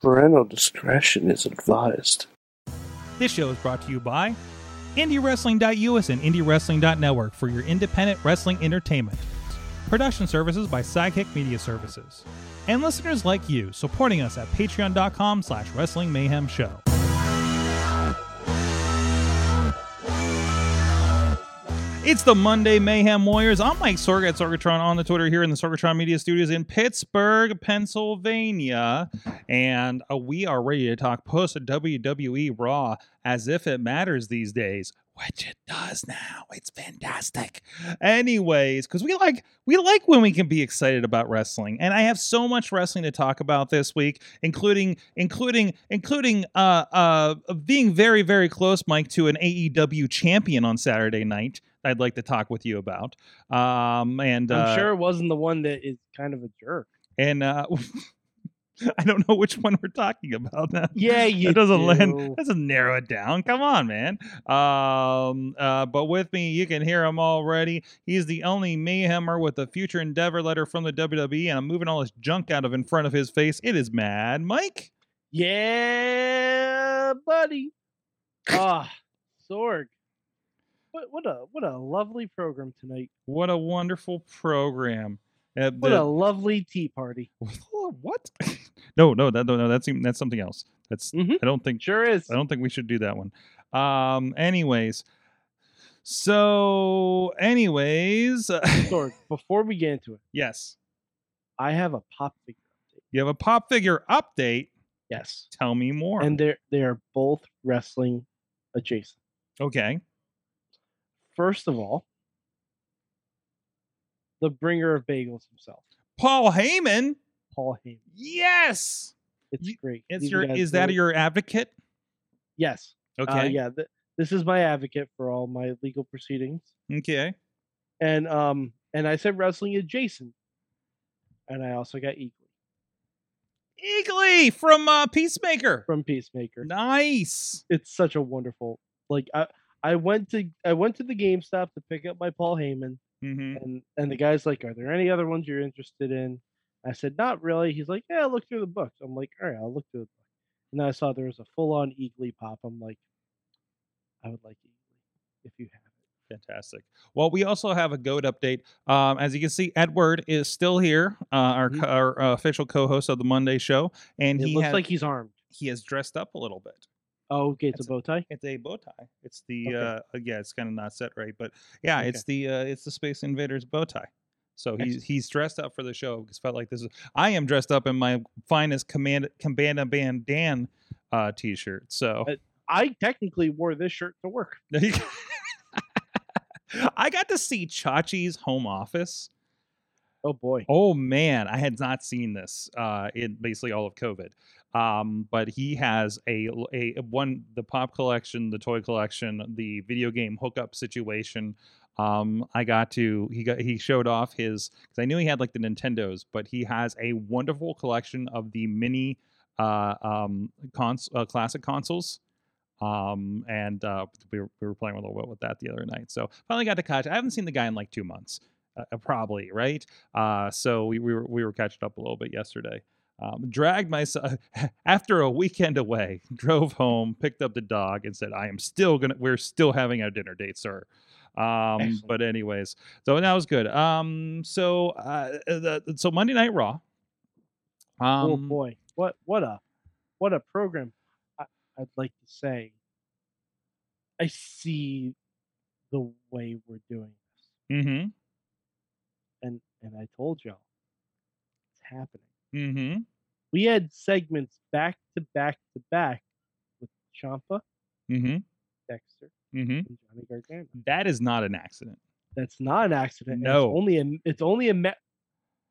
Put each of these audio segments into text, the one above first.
Parental discretion is advised. This show is brought to you by IndieWrestling.us and IndieWrestling.network for your independent wrestling entertainment. Production services by Sidekick Media Services. And listeners like you supporting us at patreon.com slash wrestling mayhem show. It's the Monday Mayhem Warriors. I'm Mike Sorg at Sorgatron on the Twitter here in the Sorgatron Media Studios in Pittsburgh, Pennsylvania. And uh, we are ready to talk post WWE Raw as if it matters these days, which it does now. It's fantastic. Anyways, because we like we like when we can be excited about wrestling. And I have so much wrestling to talk about this week, including including including uh uh being very, very close, Mike, to an AEW champion on Saturday night. I'd like to talk with you about. Um, and I'm uh, sure it wasn't the one that is kind of a jerk. and uh, I don't know which one we're talking about now. Yeah, you That doesn't do. land. Doesn't narrow it down. Come on, man. Um. Uh. But with me, you can hear him already. He's the only mayhemmer with a future endeavor letter from the WWE, and I'm moving all this junk out of in front of his face. It is Mad Mike. Yeah, buddy. Ah, Sorg. What what a what a lovely program tonight. What a wonderful program. Uh, What the- a lovely tea party. what? no, no, that, no, no. That's that's something else. That's Mhm. I don't think Sure is. I don't think we should do that one. Um. Anyways. So, anyways, Sorg, before we get into it, yes, I have a pop figure update. you have a pop figure update. Yes. Tell me more. And they're they are both wrestling adjacent. okay, First of all, the bringer of bagels himself, Paul Heyman. Paul Heyman. Yes, It's great. it's These your. Is that your advocate? Yes. Okay. Uh, yeah. Th- this is my advocate for all my legal proceedings. Okay. and um and I said wrestling adjacent, and I also got Eagly Eagly from uh, Peacemaker. from Peacemaker. Nice. It's such a wonderful like I I went to I went to the GameStop to pick up my Paul Heyman, hmm and and the guy's like, "Are there any other ones you're interested in?" I said, "Not really." He's like, "Yeah, look through the books." I'm like, "All right, I'll look through the book." And then I saw there was a full on Eagly pop. I'm like, I would like Eagly if you have it. Fantastic. Well, we also have a goat update. Um, as you can see, Edward is still here, uh, our, Mhm. our uh, official co-host of the Monday show, and It he looks has, like he's armed. he has dressed up a little bit. Oh, okay, it's That's a bow tie. It's a bow tie. It's the Okay. uh, yeah, it's kind of not set right, but yeah, Okay. it's the uh, it's the Space Invaders bow tie. So he's he's dressed up for the show because felt like this is. I am dressed up in my finest command Cabana Band Dan uh, t-shirt. So Uh, I technically wore this shirt to work. There you go. I got to see Chachi's home office. Oh boy. Oh man, I had not seen this uh, in basically all of COVID. Um, but he has a a one the pop collection, the toy collection, the video game hookup situation. Um, I got to he got he showed off his because I knew he had like the Nintendos, but he has a wonderful collection of the mini uh, um, cons- uh, classic consoles um and uh we were, we were playing a little bit with that the other night so finally got to catch i haven't seen the guy in like two months uh, uh, probably right uh so we, we were we were catching up a little bit yesterday um dragged myself after a weekend away drove home picked up the dog and said i am still gonna we're still having our dinner date sir um Excellent. but anyways so that was good um so uh the, so monday night raw um oh boy. What what a what a program. I, I'd like to say I see the way we're doing this. mm-hmm And and I told y'all it's happening. mm-hmm We had segments back to back to back with Ciampa, mm-hmm Dexter, mm-hmm and Johnny Gargano. that is not an accident That's not an accident. No. It's only a it's only a me-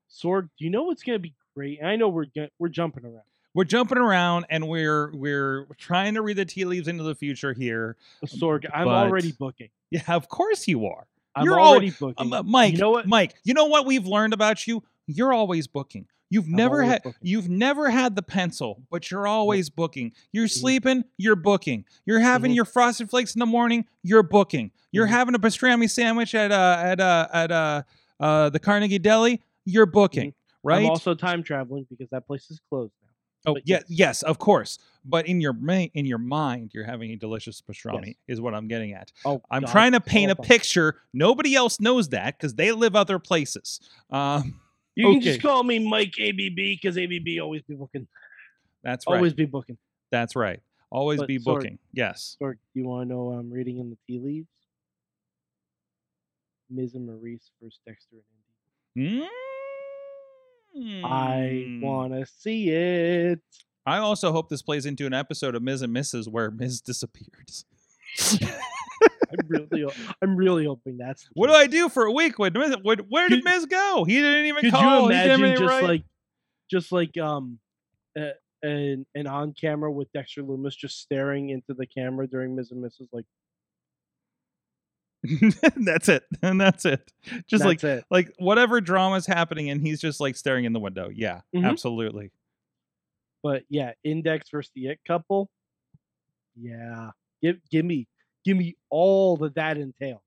Sorg, do you know what's gonna be great? I know we're we're jumping around. we're jumping around and we're we're trying to read the tea leaves into the future here. Sorg, I'm already booking. Yeah, of course you are. I'm You're al- already booking. Um, uh, Mike, you know what? Mike, you know what we've learned about you? You're always booking. You've I'm never had booking. you've never had the pencil, but you're always booking. You're Mhm. sleeping, you're booking. You're having Mhm. your frosted flakes in the morning, you're booking. You're Mhm. having a pastrami sandwich at uh at uh at uh uh the Carnegie Deli, you're booking, right? I'm also time traveling because that place is closed now. Oh But yeah, yes. yes, of course. But in your ma- in your mind, you're having a delicious pastrami. Yes. Is what I'm getting at. Oh, I'm God, trying to paint a picture. Nobody else knows that because they live other places. Um, You can just call me Mike ABB because ABB always be booking. that's right. Always be booking. That's right. Always But be Sorg- booking. Yes. Or do you want to know what I'm reading in the tea leaves? Miz and Maryse versus Dexter and Indi. I Mm. want to see it. I also hope this plays into an episode of Miz and Mrs. where Miz disappears. I'm really, I'm really hoping that's. what do. I do for a week? When, Miz- when where did Could- Miz go? He didn't even Could call. you imagine just write. like, just like um, uh, an an on camera with Dexter Lumis just staring into the camera during Miz and Mrs. Like that's it, and that's it. Just like that's it. like whatever drama's happening, and he's just like staring in the window. Yeah, Mhm. absolutely. But yeah, Index versus the It couple. Yeah, give give me give me all that that entails.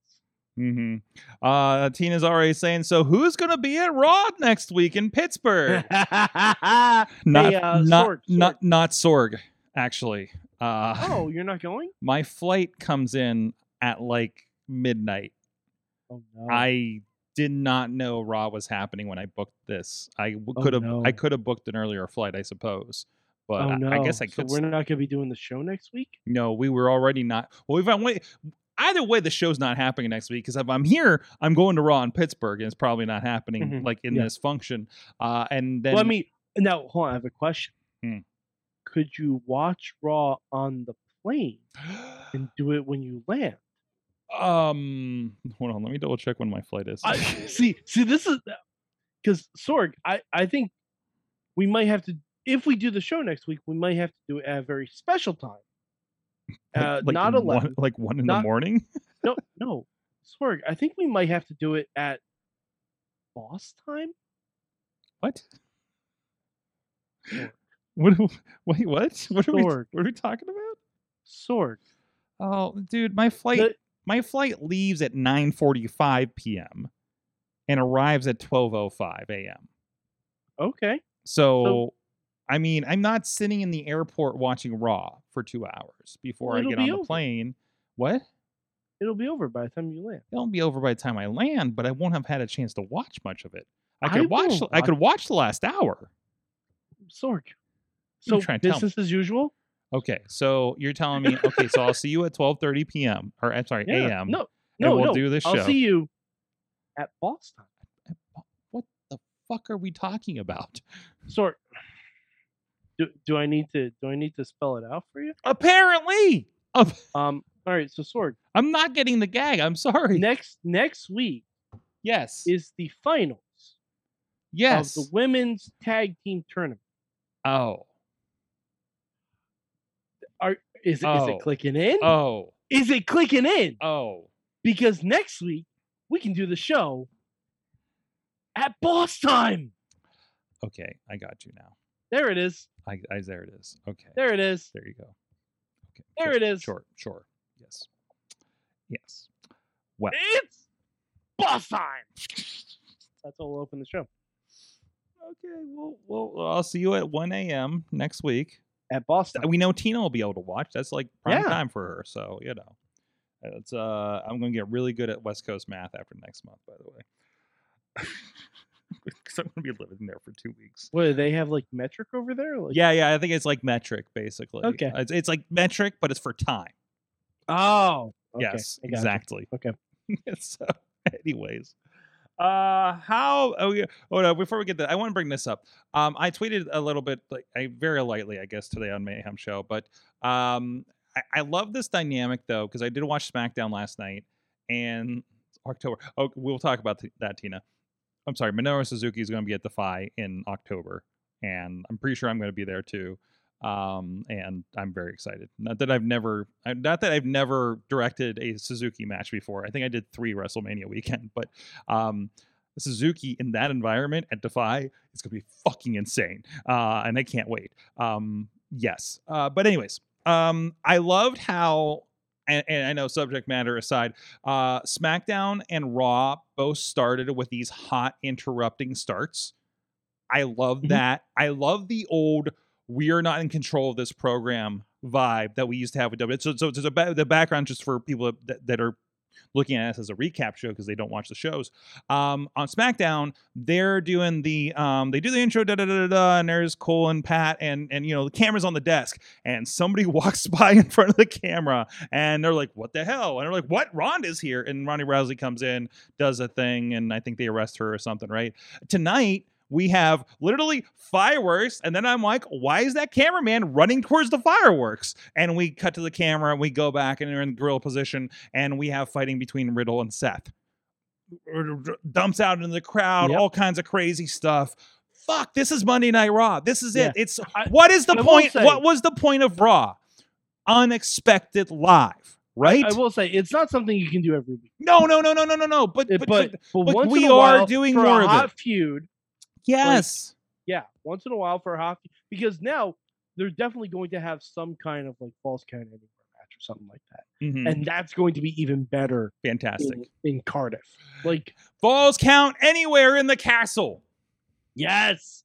Mm-hmm. Uh, Tina's already saying. So who's gonna be at Raw next week in Pittsburgh? not Hey, uh, not Sorg, not not Sorg. Actually, uh, oh, you're not going? my flight comes in at like midnight. Oh no. I did not know Raw was happening when I booked this. I Oh, could have I no. could have booked an earlier flight, I suppose. But oh I- no. I, guess I could. s- we're not gonna be doing the show next week. No, we were already not. Well, if wait, either way, the show's not happening next week because if I'm here, I'm going to Raw in Pittsburgh, and it's probably not happening Mhm, like in yeah. this function. Uh, and then well, I mean, now hold on. I have a question. Hmm. Could you watch Raw on the plane and do it when you land? Um, hold on, let me double check when my flight is. I, see, see, this is because Sorg. I I think we might have to if we do the show next week. We might have to do it at a very special time. Like- Uh, like not one- eleven. like one in the morning. No, no, Sorg. I think we might have to do it at boss time. What? Sorg. What? Wait, what? What are we? What are we talking about? Sorg. Oh, dude, my flight The- my flight leaves at 9:45 p.m. and arrives at 12:05 a.m. Okay. So, I mean, I'm not sitting in the airport watching Raw for 2 hours before I get on be the over. plane. What? It'll be over by the time you land. It'll be over by the time I land, but I won't have had a chance to watch much of it. I I could watch I could watch the last hour. Sorg. So trying to tell me? business as usual. Okay, so you're telling me okay, so I'll see you at 12:30 p.m. or I'm sorry, Yeah. a.m. No, no, we'll no. do this I'll see you at boss time. What the fuck are we talking about? Sorg. Do, do I need to do I need to spell it out for you? Apparently, Ap- Um. All right. So Sorg. I'm not getting the gag. I'm sorry. Next next week yes, is the finals yes. of the women's tag team tournament. oh, Is is Oh. it clicking in? oh, Is it clicking in? oh. Because next week we can do the show at boss time. Okay, I got you now. There it is. I, I there it is. Okay, There it is. there you go. Okay, There sure, it is. Sure, sure. Yes, yes. Well, It's boss time. That's how we'll open the show okay. Well, well, I'll see you at 1 a.m. next week. At boss time. we know Tina will be able to watch. That's like prime Yeah. time for her. So you know, it's uh, I'm going to get really good at West Coast math after next month. By the way, because I'm going to be living there for two weeks. What do they have like metric over there? Like, Yeah, yeah. I think it's like metric, basically. Okay. It's, it's like metric, but it's for time. Oh. okay, yes, exactly. Okay. so, anyways. Uh, how? Oh yeah. Oh no. Before we get that, I want to bring this up. Um, I tweeted a little bit, like I very lightly, I guess, today on Mayhem Show, but um, I, I love this dynamic though because I did watch SmackDown last night and October. Oh, we'll talk about th- that, Tina. I'm sorry, Minoru Suzuki is going to be at Defy in October, and I'm pretty sure I'm going to be there too. Um, and I'm very excited. Not that I've never, not that I've never directed a Suzuki match before. I think I did three WrestleMania weekend, but um, Suzuki in that environment at Defy is going to be fucking insane, uh, and I can't wait. Um, yes, uh, but anyways, um, I loved how. And, and I know subject matter aside, uh, SmackDown and Raw both started with these hot interrupting starts. I love Mhm. that. I love the old we are not in control of this program vibe that we used to have with W. So, so there's a the background just for people that, that are looking at us as a recap show because they don't watch the shows. Um, on SmackDown, they're doing the um, they do the intro, da da da, da and there's Cole and Pat, and and you know the camera's on the desk, and somebody walks by in front of the camera, and they're like, "What the hell?" And they're like, "What? Ronda's here!" And Ronda Rousey comes in, does a thing, and I think they arrest her or something, right? Tonight we have literally fireworks and then i'm like why is that cameraman running towards the fireworks and we cut to the camera and we go back and they're in grill position and we have fighting between riddle and seth dumps out into the crowd Yep. all kinds of crazy stuff fuck this is monday night raw this is Yeah. it it's what is the I point say- what was the point of raw unexpected live right I will say it's not something you can do every week. no no no no no no no but It- but, but, but, but we are while, doing more a of hot it. feud. Yes Yeah, once in a while for a hot because now they're definitely going to have some kind of like falls count anywhere match or something like that, Mhm. and that's going to be even better fantastic in, in Cardiff. Like Falls count anywhere in the castle. yes,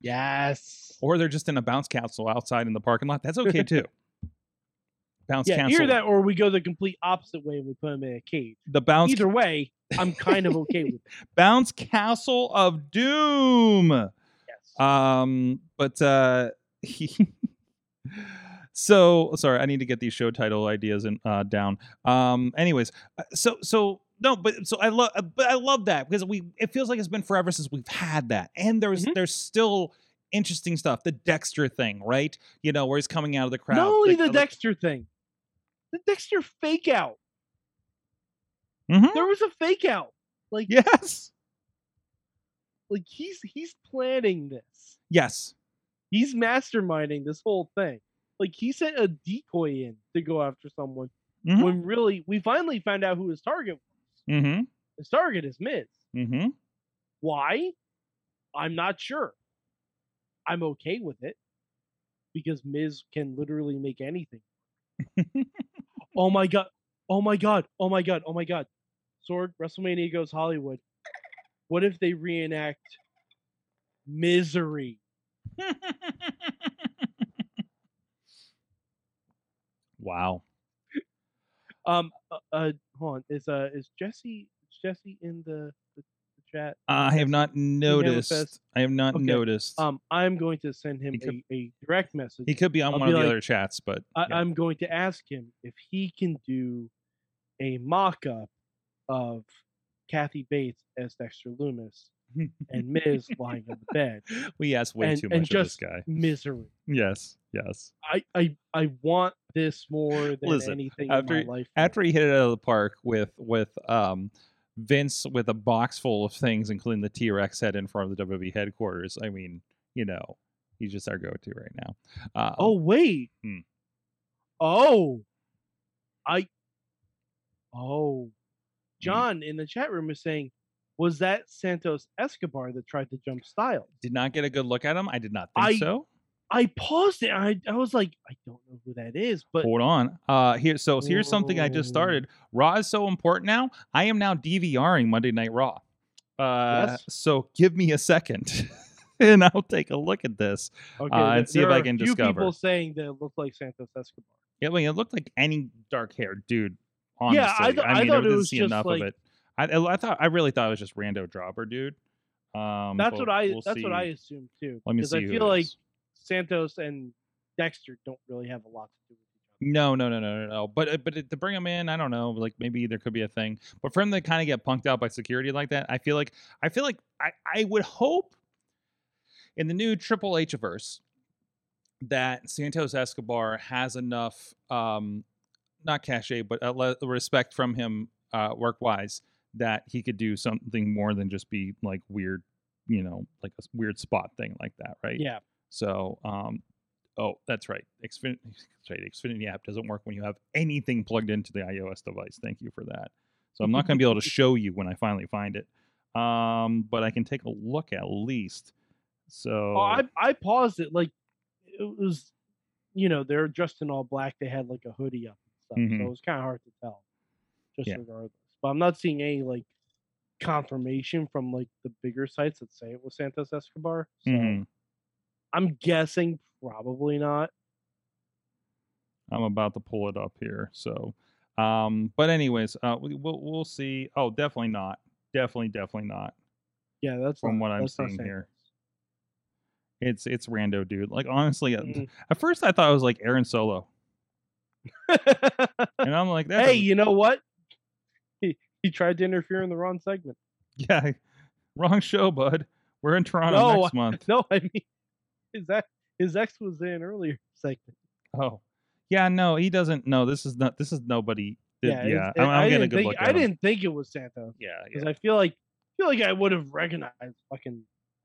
yes. Or they're just in a bounce castle outside in the parking lot. That's okay too. Bounce Yeah, castle. either that or we go the complete opposite way and we put them in a cage. the bounce Either way, I'm kind of okay with it. bounce castle of doom. Yes. Um, but uh he so sorry, I need to get these show title ideas in uh down. Um anyways, uh, so so no, but so I love but I love that because we it feels like it's been forever since we've had that. And there's Mhm. there's still interesting stuff. The Dexter thing, right? You know, where he's coming out of the crowd. Not only the like- Dexter thing, the Dexter fake out. Mhm. There was a fake out. Like, Yes. like he's he's planning this. Yes. He's masterminding this whole thing. Like he sent a decoy in to go after someone Mhm. when really we finally found out who his target was. Mm-hmm. His target is Miz. Mm-hmm. Why? I'm not sure. I'm okay with it because Miz can literally make anything. oh my god! Oh my god! Oh my god! Oh my god! Sorg WrestleMania goes Hollywood. What if they reenact Misery? wow. Um, uh, uh hold on. Is uh is Jesse is Jesse in the, the, chat? I have not noticed. I have not Okay. noticed. Um, I'm going to send him He could- a, a direct message. he could be on I'll one be of the like, other chats, but I, yeah. I'm going to ask him if he can do a mock-up of Kathy Bates as Dexter Lumis and Miz lying on the bed. we asked way and- too and much of this just- guy. Misery. Yes. Yes. I I, I want this more than Listen, anything after- in my life. After he hit it out of the park with with um Vince with a box full of things, including the T Rex head in front of the WWE headquarters. I mean, you know, he's just our go-to right now. Uh, oh wait. Hmm. Oh. I. Oh. Hmm. John in the chat room is saying, was that Santos Escobar that tried to jump Styles? did not get a good look at him. I did not think I- so. I paused it. I I was like, I don't know who that is, but Hold on. Uh here so here's something I just started. Raw is so important now. I am now DVRing Monday Night Raw. Uh Yes. so give me a second and I'll take a look at this. okay, uh, and see if I can discover. people saying that it looked like Santos Escobar. Yeah, I mean, it looked like any dark haired dude. Honestly. Yeah, I th- I mean, thought I didn't was see just enough like- of it. I, I thought I really thought it was just rando dropper dude. Um, That's what I we'll that's what I see. assumed too. Let me Because see I feel like is. Santos and Dexter don't really have a lot to do with each No, no, no, no, no, no. But uh, but to bring him in, I don't know. Like maybe there could be a thing. But for him to kind of get punked out by security like that, I feel like I feel like I I would hope in the new Triple H verse that Santos Escobar has enough um not cachet but uh, respect from him uh work wise that he could do something more than just be like weird you know like a weird spot thing like that right. Yeah. So, um, oh, that's right. Xfin- that's right. Xfinity app doesn't work when you have anything plugged into the iOS device. Thank you for that. So I'm not going to be able to show you when I finally find it, um, but I can take a look at least. So Oh, I I paused it like it was, you know, they're dressed in all black. They had like a hoodie up and stuff, Mhm. so it was kind of hard to tell. Just Yeah. regardless, but I'm not seeing any like confirmation from like the bigger sites that say it was Santos Escobar. So Mhm. I'm guessing Probably not. I'm about to pull it up here. So, um, but anyways, uh, we, we'll we'll see. Oh, definitely not. Definitely, definitely not. Yeah, that's From not- what I'm seeing here. It's it's rando, dude. Like honestly, uh, Mm. at first I thought it was like Aaron Solo, and I'm like, hey, you know what? He he tried to interfere in the wrong segment. yeah, wrong show, bud. We're in Toronto No, next month. No, I mean his ex his ex was in earlier segment. Oh, yeah, no, he doesn't. No, this is not. This is nobody. did- Yeah, Yeah, it's- I'm, I'm getting a good think look at I him. didn't think it was Santos Yeah, because yeah. I feel like feel like I would have recognized fucking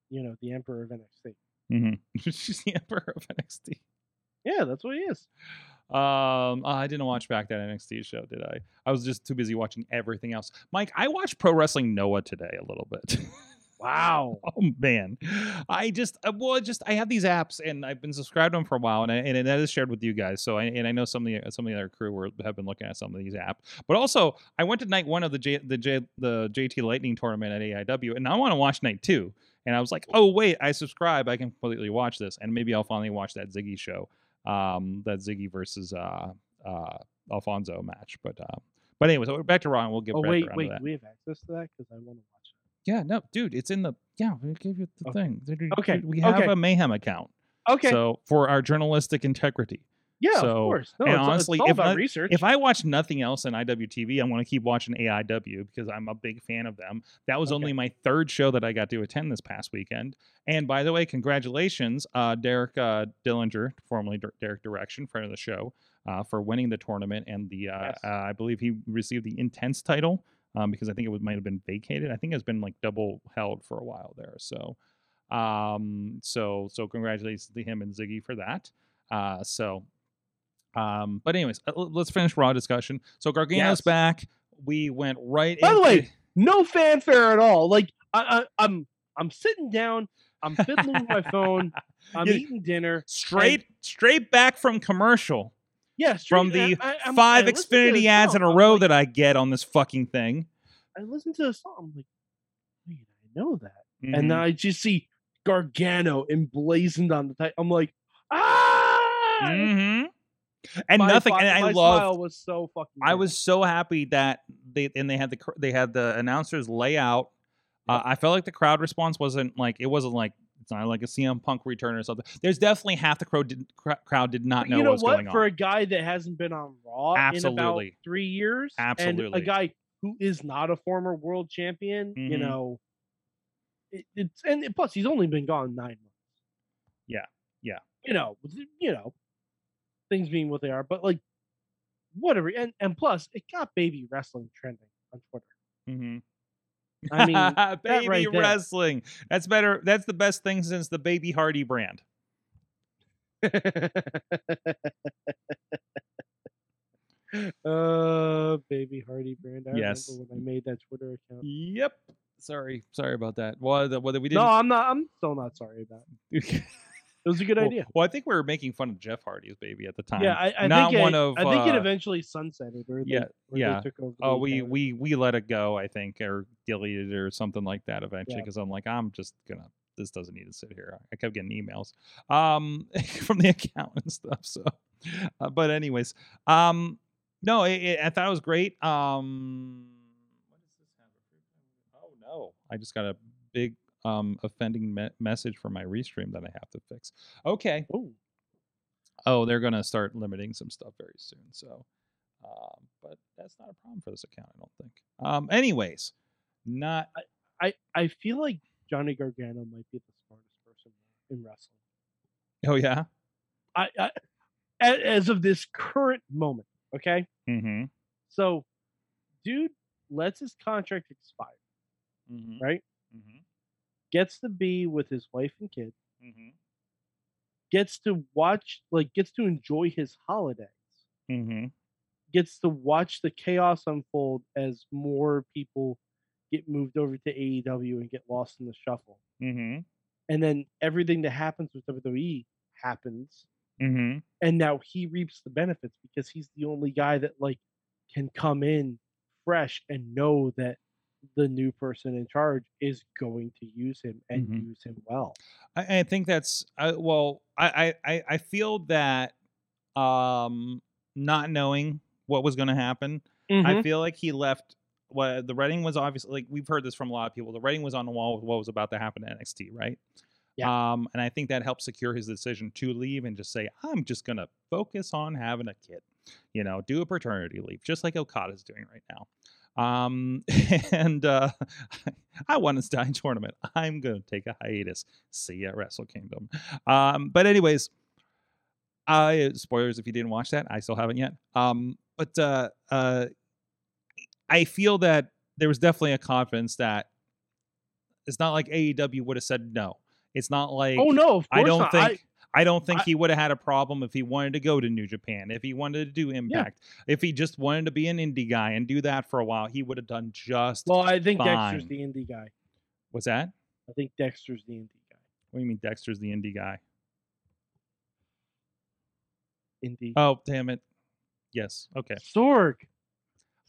you know the Emperor of NXT. Mm-hmm. She's the Emperor of NXT. Yeah, that's what he is. Um, I didn't watch back that NXT show, did I? I was just too busy watching everything else. Mike, I watched Pro Wrestling Noah today a little bit. Wow. oh man, I just uh, well, just I have these apps and I've been subscribed to them for a while, and I, and that is shared with you guys. So I, and I know some of the some of the other crew were, have been looking at some of these apps. But also, I went to night one of the J, the J, the JT Lightning tournament at AIW, and I want to watch night two. And I was like, oh wait, I subscribe, I can completely watch this, and maybe I'll finally watch that Ziggy show, um, that Ziggy versus uh uh Alfonso match. But uh, but anyway, so back to Ron. we'll get Oh back wait, wait, to that. do we have access to that? Because I want to Yeah, no, dude, it's in the yeah. We gave you the Okay. thing. Okay, we have okay. a mayhem account. Okay. So for our journalistic integrity, yeah, so- of course. No, and it's, all- honestly, it's if about not- research. if I watch nothing else in IWTV, I'm going to keep watching AIW because I'm a big fan of them. That was Okay. only my third show that I got to attend this past weekend. And by the way, congratulations, uh, Derek uh, Dillinger, formerly Dir- Derek Direction, friend of the show, uh, for winning the tournament. And the uh, Yes. uh, I believe he received the Intense title um, because I think it was, might have been vacated. I think it's been like double held for a while there. So, um, so so congratulations to him and Ziggy for that. Uh, so, um, but anyways, uh, let's finish raw discussion. So Gargano's Yes. back. We went right. By the way, no fanfare at all. Like I, I, I'm I'm sitting down. I'm fiddling with my phone. I'm You- eating dinner. straight straight back from commercial Yeah, from the I- I- five I Xfinity ads in a row like- that I get on this fucking thing. I listened to the song. I'm like, wait, I know that. Mhm. And then I just see Gargano emblazoned on the title. I'm like, ah! Mhm. and My nothing. fu- And I love. was so fucking. I was so happy that they and they had the they had the announcers lay out. Uh, I felt like the crowd response wasn't like it wasn't like it's not like a CM Punk return or something. There's definitely half the crowd did, cr- crowd did not know you know what was what? going on. For a guy that hasn't been on Raw in about three years, and Absolutely. a guy who is not a former world champion, you Mhm. know, it, it's and plus he's only been gone nine months. Yeah, yeah. You know, you know, things being what they are, but like whatever, and and plus it got baby wrestling trending on Twitter. hmm I mean, baby right there. wrestling. That's better. That's the best thing since the Baby Hardy brand. uh, baby Hardy brand. I Yes. remember when I made that Twitter account. Yep. Sorry, sorry about that. Well, the, whether we No, didn't. I'm not. I'm still not sorry about it. It was a good well, idea. well, I think we were making fun of Jeff Hardy's baby at the time. Yeah, I, I not think one it, of. I think it uh, eventually sunsetted, or they, yeah, or yeah. Oh, we account. we we let it go, I think, or deleted it or something like that eventually. Yeah. Because I'm like, I'm just gonna. This doesn't need to sit here. I kept getting emails um from the account and stuff. So, uh, but anyways, um, no, it, it- I thought it was great. Um, what does this have? Oh no, I just got a big um offending me- message for my restream that I have to fix. Okay. Oh, Oh, they're gonna start limiting some stuff very soon. So, um, but that's not a problem for this account, I don't think. Um, anyways, not I I feel like Johnny Gargano might be the smartest person in wrestling. oh yeah. I, I as of this current moment. Okay, Mm-hmm. so dude lets his contract expire. Mm-hmm. Right, Mm-hmm. Gets to be with his wife and kid. Mm-hmm. Gets to watch, like, gets to enjoy his holidays. Mm-hmm. gets to watch the chaos unfold as more people get moved over to AEW and get lost in the shuffle. Mm-hmm. And then everything that happens with WWE happens. Mm-hmm. And now he reaps the benefits because he's the only guy that like can come in fresh and know that the new person in charge is going to use him and Mhm. use him well. I, I think that's uh, well. I, I I- feel that um not knowing what was going to happen, Mm-hmm. I feel like he left. What the writing was obviously like we've heard this from a lot of people. The writing was on the wall with what was about to happen to NXT, right? Um, and I think that helped secure his decision to leave and just say, I'm just gonna focus on having a kid. You know, do a paternity leave, just like Okada's doing right now. Um, and uh, I won this dying tournament. I'm gonna take a hiatus. See you at Wrestle Kingdom. Um, but anyways, I spoilers if you didn't watch that. I still haven't yet. Um, but uh, uh, I feel that there was definitely a confidence that it's not like AEW would have said no. It's not like oh no, of course I don't not. think I, don't think I- he would have had a problem if he wanted to go to New Japan, if he wanted to do Impact, if he just wanted to be an indie guy and do that for a while, he would have done just. well, I think Dexter's the indie guy. What's that? I think Dexter's the indie guy. What do you mean Dexter's the indie guy? Indie. Oh, damn it. Yes. Okay. Sorg.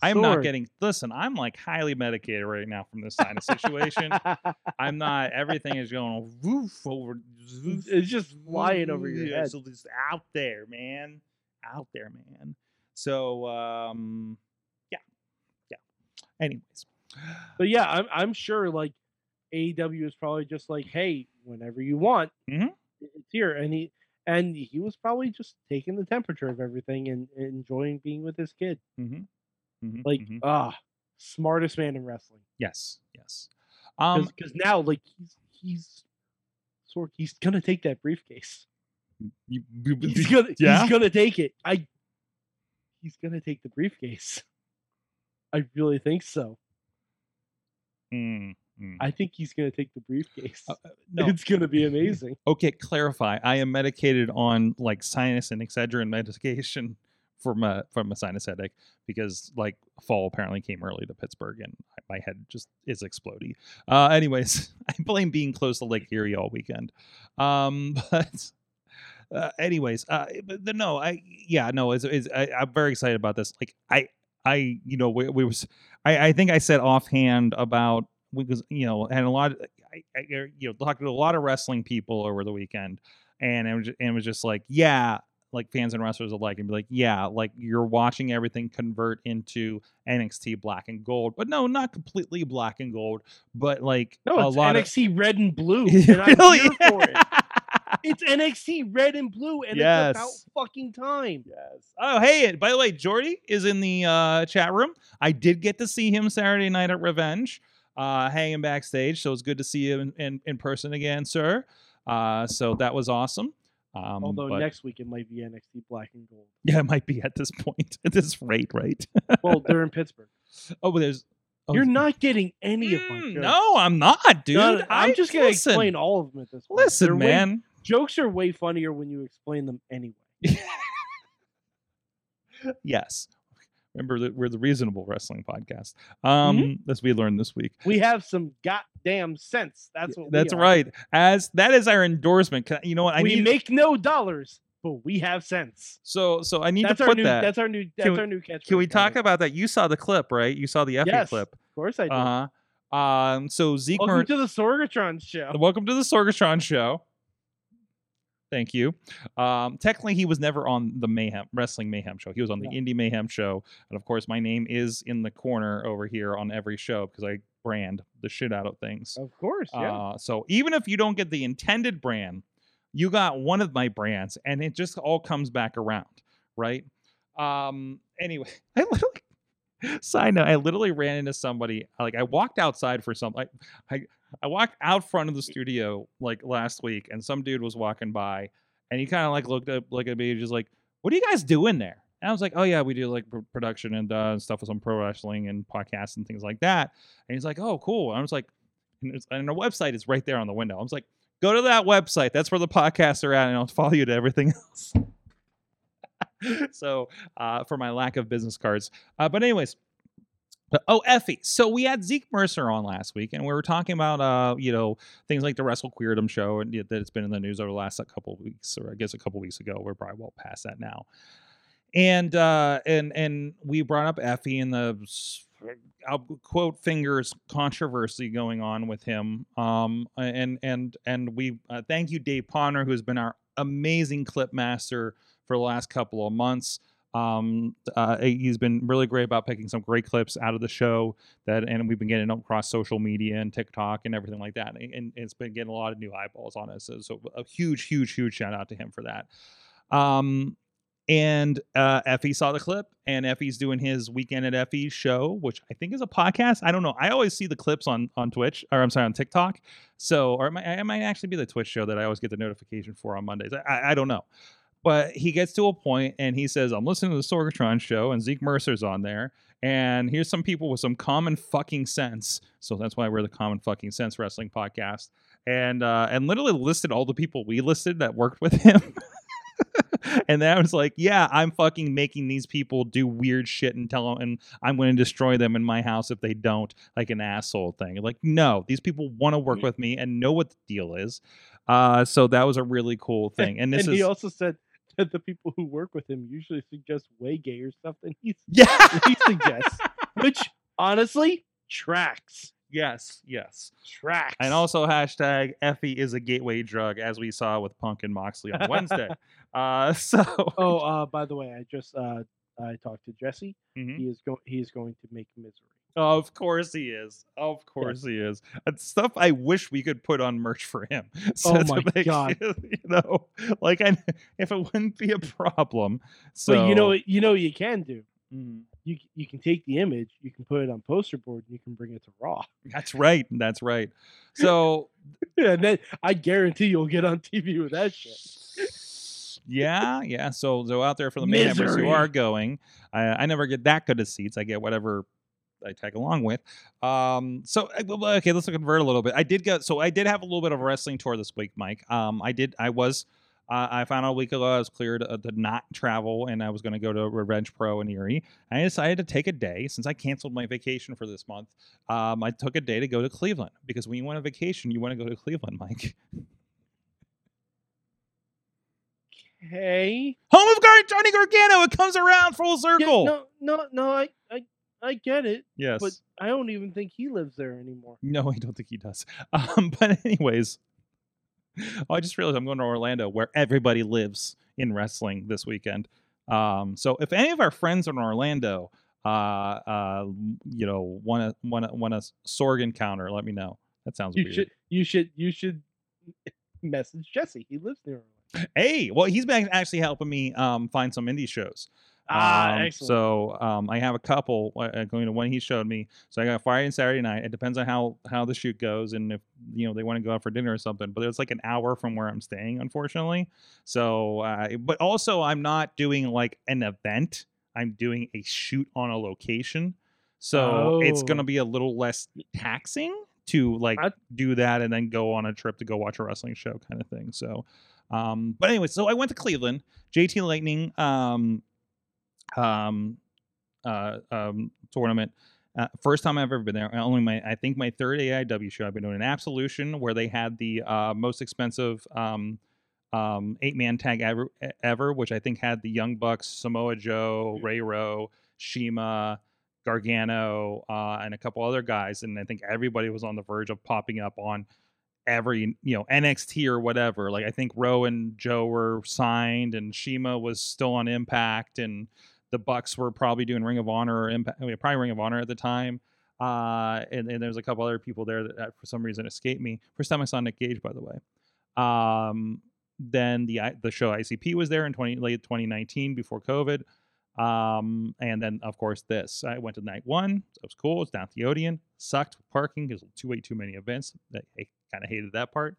I'm not getting. Listen, I'm like highly medicated right now from this sinus situation. I'm not. Everything is going woof over. Woof, it's just flying over your head. So just out there, man. Out there, man. So um, yeah, yeah. Anyways, But yeah, I'm I'm sure like AEW is probably just like, hey, whenever you want, Mhm. it's here. And he and he was probably just taking the temperature of everything and, and enjoying being with his kid. mhm, mhm, Like, mhm. ah, smartest man in wrestling. yes, yes. Um, Because now, like he's he's sort he's gonna take that briefcase. you- He's gonna yeah? he's gonna take it. I he's gonna take the briefcase. I really think so. Mm, mm. I think he's gonna take the briefcase. Uh, uh, no, It's gonna be amazing. okay. Clarify. I am medicated on like sinus and Excedrin medication from a from a sinus headache because like fall apparently came early to Pittsburgh and my head just is exploding. Uh, anyways, I blame being close to Lake Erie all weekend. Um, but uh, anyways, uh, but the, no, I yeah, no, it's, it's I, I'm very excited about this. Like I I you know we, we was I I think I said offhand about because you know and a lot of, I, I you know talked to a lot of wrestling people over the weekend and it was and it was just like yeah like fans and wrestlers alike and be like yeah like you're watching everything convert into NXT black and gold but no not completely black and gold but like No, a it's lot NXT red and blue, of and I'm Really? here for it. It's NXT red and blue, and it's about fucking time. Yes. Oh, hey, by the way, Jordy is in the uh, chat room. I did get to see him Saturday night at Revenge, uh, hanging backstage. So it's good to see you in, in, in person again, sir. Uh, so that was awesome. Um, Although but- next week it might be NXT black and gold. yeah, it might be at this point, at this rate, right? Well, they're in Pittsburgh. oh, but there's. Oh, You're not getting any of my Mm, jokes. no, I'm not, dude. No, I'm I- just gonna listen, explain all of them at this point. Listen, They're way- man. jokes are way funnier when you explain them anyway. yes. Remember that we're the reasonable wrestling podcast. Um, Mm-hmm. as we learned this week. We have some goddamn sense. That's what. That's right. As that is our endorsement. Can- You know what? I we need make no dollars, but we have sense. so so I need That's to our put new. that. That's our new. That's we- our new catchphrase. Can we talk about that? You saw the clip, right? You saw the Effy Yes, clip. Of course I do. Uh huh. Um. So Zeke, Welcome Mer- to the Sorgatron show. welcome to the Sorgatron show. Thank you. Um, technically, he was never on the Mayhem Wrestling Mayhem show. He was on the No. Indie Mayhem show, and of course, my name is in the corner over here on every show because I brand the shit out of things. Of course, yeah. Uh, so even if you don't get the intended brand, you got one of my brands, and it just all comes back around, right? Um. Anyway, I literally. Side note: I literally ran into somebody. Like I walked outside for some. I, I I walked out front of the studio like last week, and some dude was walking by, and he kind of like looked up, look at me, just like, "What are you guys doing there?" And I was like, "Oh yeah, we do like pr- production and uh, stuff with some pro wrestling and podcasts and things like that." And he's like, "Oh, cool." And I was like, and, and our website is right there on the window. I was like, "Go to that website. That's where the podcasts are at, and I'll follow you to everything else." so, uh, for my lack of business cards, uh, but anyways. Oh, Effy. So we had Zeke Mercer on last week, and we were talking about, uh, you know, things like the Wrestle Queerdom show, and that it's been in the news over the last couple weeks, or I guess a couple weeks ago. We're probably well past that now. And uh, and and we brought up Effie and the I'll quote fingers controversy going on with him. Um, and and and we uh, thank you, Dave Ponder, who's been our amazing clip master for the last couple of months. Um, uh, he's been really great about picking some great clips out of the show that, and we've been getting them across social media and TikTok and everything like that. And, and it's been getting a lot of new eyeballs on us. So, so a huge, huge, huge shout out to him for that. Um, and uh, Effy saw the clip, and Effy's doing his weekend at Effy's show, which I think is a podcast. I don't know. I always see the clips on on Twitch, or I'm sorry, on TikTok. So, or it might, it might actually be the Twitch show that I always get the notification for on Mondays. I, I don't know. But he gets to a point and he says, I'm listening to the Sorgatron show and Zeke Mercer's on there. And here's some people with some common fucking sense. So that's why we're the Common Fucking Sense Wrestling Podcast. And uh, and literally listed all the people we listed that worked with him. and I was like, yeah, I'm fucking making these people do weird shit and tell them, and I'm going to destroy them in my house if they don't, like an asshole thing. Like, no, these people want to work with me and know what the deal is. Uh, so that was a really cool thing. And this and is he also said that the people who work with him usually suggest way gayer stuff than he's yeah, he suggests, which honestly tracks. yes, yes. Tracks. And also hashtag Effy is a gateway drug, as we saw with Punk and Moxley on Wednesday. uh, so Oh, uh, by the way, I just uh, I talked to Jesse. Mhm. He is going. He is going to make misery. Of course he is. Of course he is. It's stuff I wish we could put on merch for him. Oh my make- God. You know, like I, if it wouldn't be a problem. So but you know, you know, what you can do. Mhm. You you can take the image, you can put it on poster board, and you can bring it to Raw. that's right. That's right. So and then I guarantee you'll get on TV with that shit. yeah, yeah. So so out there for the main members who are going, I, I never get that good of seats. I get whatever I tag along with. Um, so uh, okay, let's convert a little bit. I did go. so I did have a little bit of a wrestling tour this week, Mike. Um, I did. I was. Uh, I found out a week ago I was cleared uh, to not travel, and I was going to go to Revenge Pro in Erie. I decided to take a day since I canceled my vacation for this month. Um, I took a day to go to Cleveland because when you want a vacation, you want to go to Cleveland, Mike. Hey, Home of Gar- Johnny Gargano. It comes around full Yeah, circle. no, no, no. I, I, I get it, yes. but I don't even think he lives there anymore. No, I don't think he does. Um, but anyways, oh, I just realized I'm going to Orlando, where everybody lives in wrestling this weekend. Um, so if any of our friends in Orlando, uh, uh, you know, want to want to want a Sorg encounter, let me know. That sounds You weird. should, you should, you should message Jesse. He lives near. Orlando. Hey, well, he's been actually helping me um, find some indie shows. Ah, Um, excellent. So um, I have a couple uh, uh, going to one he showed me. So I got Friday and Saturday night. It depends on how how the shoot goes and if you know they want to go out for dinner or something. But it's like an hour from where I'm staying, unfortunately. So, uh, but also I'm not doing like an event. I'm doing a shoot on a location. So it's Oh. gonna be a little less taxing to like I- do that and then go on a trip to go watch a wrestling show kind of thing. So, um, but anyway, so I went to Cleveland. JT Lightning um, um, uh, um, tournament. Uh, first time I've ever been there. Only my, I think my third AIW show. I've been doing an Absolution where they had the uh, most expensive um, um, eight man tag ever, ever, which I think had the Young Bucks, Samoa Joe, Ray Rowe, Shima, Gargano, uh, and a couple other guys. And I think everybody was on the verge of popping up on every you know NXT or whatever. Like I think Rowe and Joe were signed, and Shima was still on Impact, and the Bucks were probably doing Ring of Honor or Impact, I mean, probably Ring of Honor at the time. Uh, and, and there's a couple other people there that, that for some reason escaped me. First time I saw Nick Gage, by the way. Um, then the the show ICP was there in 20 late 2019 before COVID. Um, and then of course this. I went to night one. So it was cool. It's down at the Odeon. Sucked parking because two way too many events. I, I kind of hated that part.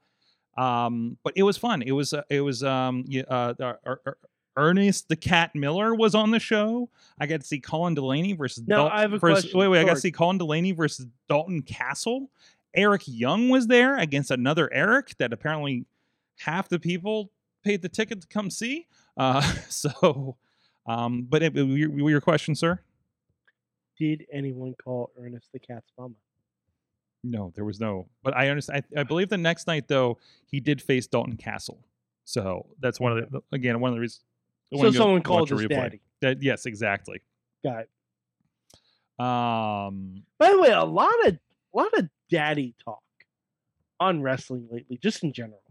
Um, but it was fun. It was uh, it was um uh, uh, uh, Ernest the Cat Miller was on the show. I got to see Colin Delaney versus Now, Dal- I have a versus- question. Wait, wait, I got to see Colin Delaney versus Dalton Castle. Eric Young was there against another Eric that apparently half the people paid the ticket to come see. Uh, so, um, but it, your, your question, sir? Did anyone call Ernest the Cat's mama? No, there was no. But I understand. I, I believe the next night though he did face Dalton Castle. So that's one of the again one of the reasons. So someone called a his replay. daddy. That, yes, exactly. Got it. Um, By the way, a lot of a lot of daddy talk on wrestling lately, just in general.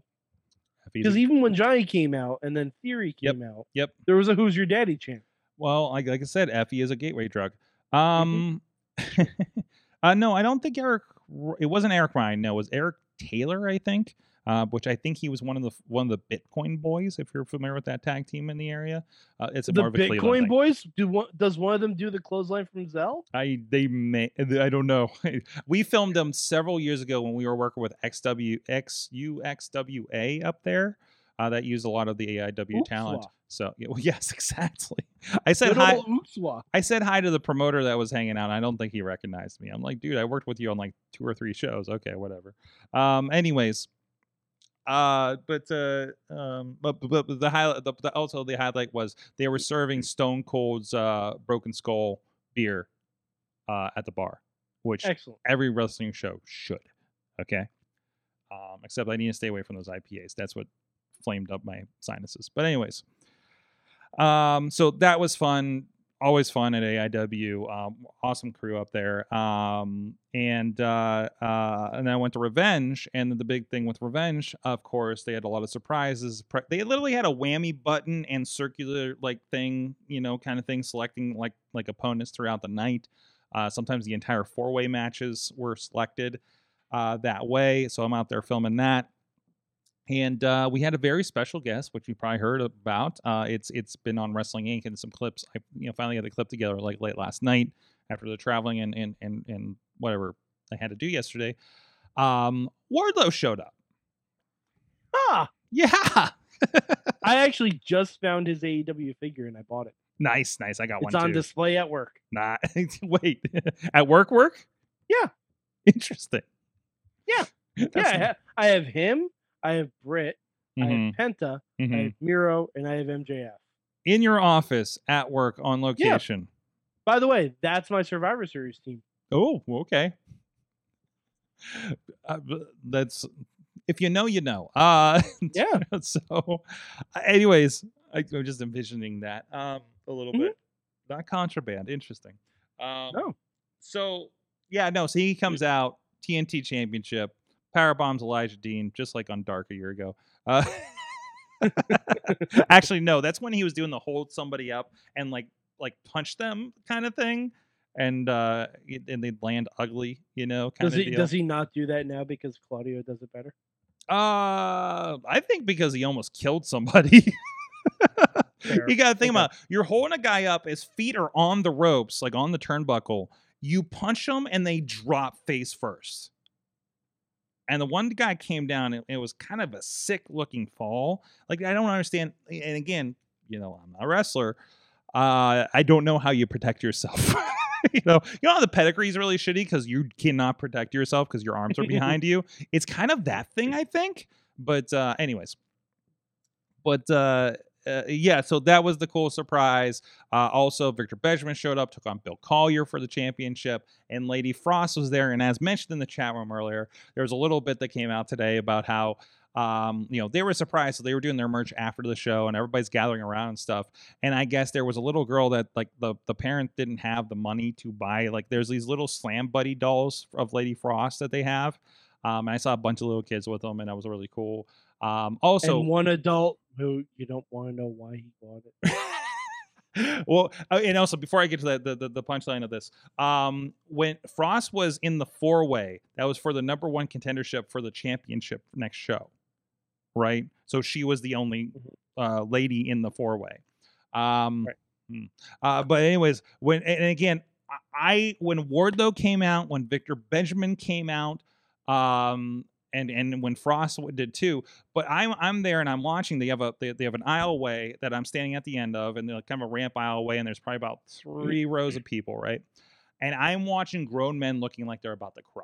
Because even when Johnny came out and then Theory Yep, came out, yep. there was a "Who's Your Daddy" chant. Well, like, like I said, Effy is a gateway drug. Mm-hmm. Um, uh, no, I don't think Eric. It wasn't Eric Ryan. No, it was Eric Taylor. I think, uh, which I think he was one of the one of the Bitcoin boys. If you're familiar with that tag team in the area, uh, it's a The more of a Bitcoin boys do one, does one of them do the clothesline from Hell? I they may I don't know. we filmed them several years ago when we were working with XW XUXWA up there. Uh, that used a lot of the AIW talent. Oops-wa. So well, yes, exactly. I said Good hi. I said hi to the promoter that was hanging out. I don't think he recognized me. I'm like, dude, I worked with you on like two or three shows. Okay, whatever. Um, anyways, uh, but uh, um, but, but, but the highlight, the, the, also the highlight was they were serving Stone Cold's uh Broken Skull beer, uh, at the bar, which Excellent. every wrestling show should. Okay. Um, except I need to stay away from those IPAs. That's what flamed up my sinuses. But anyways, um, so that was fun. Always fun at AIW. Um, awesome crew up there. Um, and uh, uh, and then I went to Revenge, and the big thing with Revenge, of course, they had a lot of surprises. They literally had a whammy button and circular like thing, you know, kind of thing, selecting like like opponents throughout the night. Uh, sometimes the entire four way matches were selected uh, that way. So I'm out there filming that. And uh, we had a very special guest, which you probably heard about. Uh, it's it's been on Wrestling Inc. and some clips. I you know finally got the clip together like late last night after the traveling and and and, and whatever I had to do yesterday. Um, Wardlow showed up. Ah, Yeah, I actually just found his AEW figure and I bought it. nice, nice. I got It's one It's on too. display at work. Nah, wait, at work, work. Yeah. interesting. Yeah. That's yeah, I, ha- I have him. I have Britt. I mhm, have Penta. I mhm. have Miro, and I have MJF. in your office at work on location. Yeah. By the way, that's my Survivor Series team. Oh, okay. Uh, that's if you know, you know. Uh, Yeah. so, anyways, I, I'm just envisioning that um a little Mhm. bit. Not contraband. Interesting. Um, No. So yeah, no. So he comes out TNT Championship, power bombs Elijah Dean, just like on Dark a year ago. Uh, actually, no. That's when he was doing the hold somebody up and like like punch them kind of thing, and uh and they'd land ugly, you know, kind Does he deal. does he not do that now because Claudio does it better? Uh, I think because he almost killed somebody. You got to think Okay. about you're holding a guy up, his feet are on the ropes, like on the turnbuckle. You punch them and they drop face first. And the one guy came down, and it was kind of a sick looking fall. Like, I don't understand. And again, you know, I'm not a wrestler. Uh, I don't know how you protect yourself. you know, you know how the pedigree is really shitty because you cannot protect yourself because your arms are behind you. It's kind of that thing, I think. But uh, anyways, but uh, uh, yeah, so that was the cool surprise. Uh, also, Victor Benjamin showed up, took on Bill Collier for the championship, and Lady Frost was there. And as mentioned in the chat room earlier, there was a little bit that came out today about how. Um, you know, they were surprised. So they were doing their merch after the show and everybody's gathering around and stuff. And I guess there was a little girl that like the, the parent didn't have the money to buy. Like there's these little slam buddy dolls of Lady Frost that they have. Um, and I saw a bunch of little kids with them and that was really cool. Um, also, and one adult who you don't want to know why he bought it. well, uh, and also before I get to that, the, the, the punchline of this, um, when Frost was in the four way, that was for the number one contendership for the championship next show, right? So she was the only uh, lady in the four way. Um, Right. hmm. uh, but anyways, when and again, I- I when Wardlow came out, when Victor Benjamin came out, um, and and when Frost did too. But I'm I'm there and I'm watching. They have a they, they have an aisleway that I'm standing at the end of, and they're kind of a ramp aisleway, and there's probably about three rows of people, right? And I'm watching grown men looking like they're about to cry.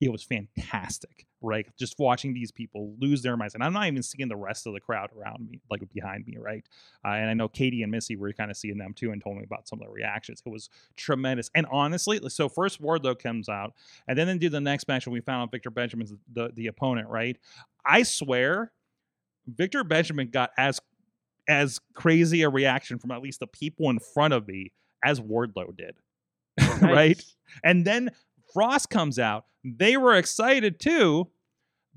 It was fantastic, right? Just watching these people lose their minds, and I'm not even seeing the rest of the crowd around me, like behind me, right? Uh, and I know Katie and Missy were kind of seeing them too, and told me about some of the reactions. It was tremendous, and honestly, so first Wardlow comes out, and then they do the next match, and we found out Victor Benjamin's the the opponent, right? I swear, Victor Benjamin got as as crazy a reaction from at least the people in front of me as Wardlow did. right? And then Frost comes out. They were excited too,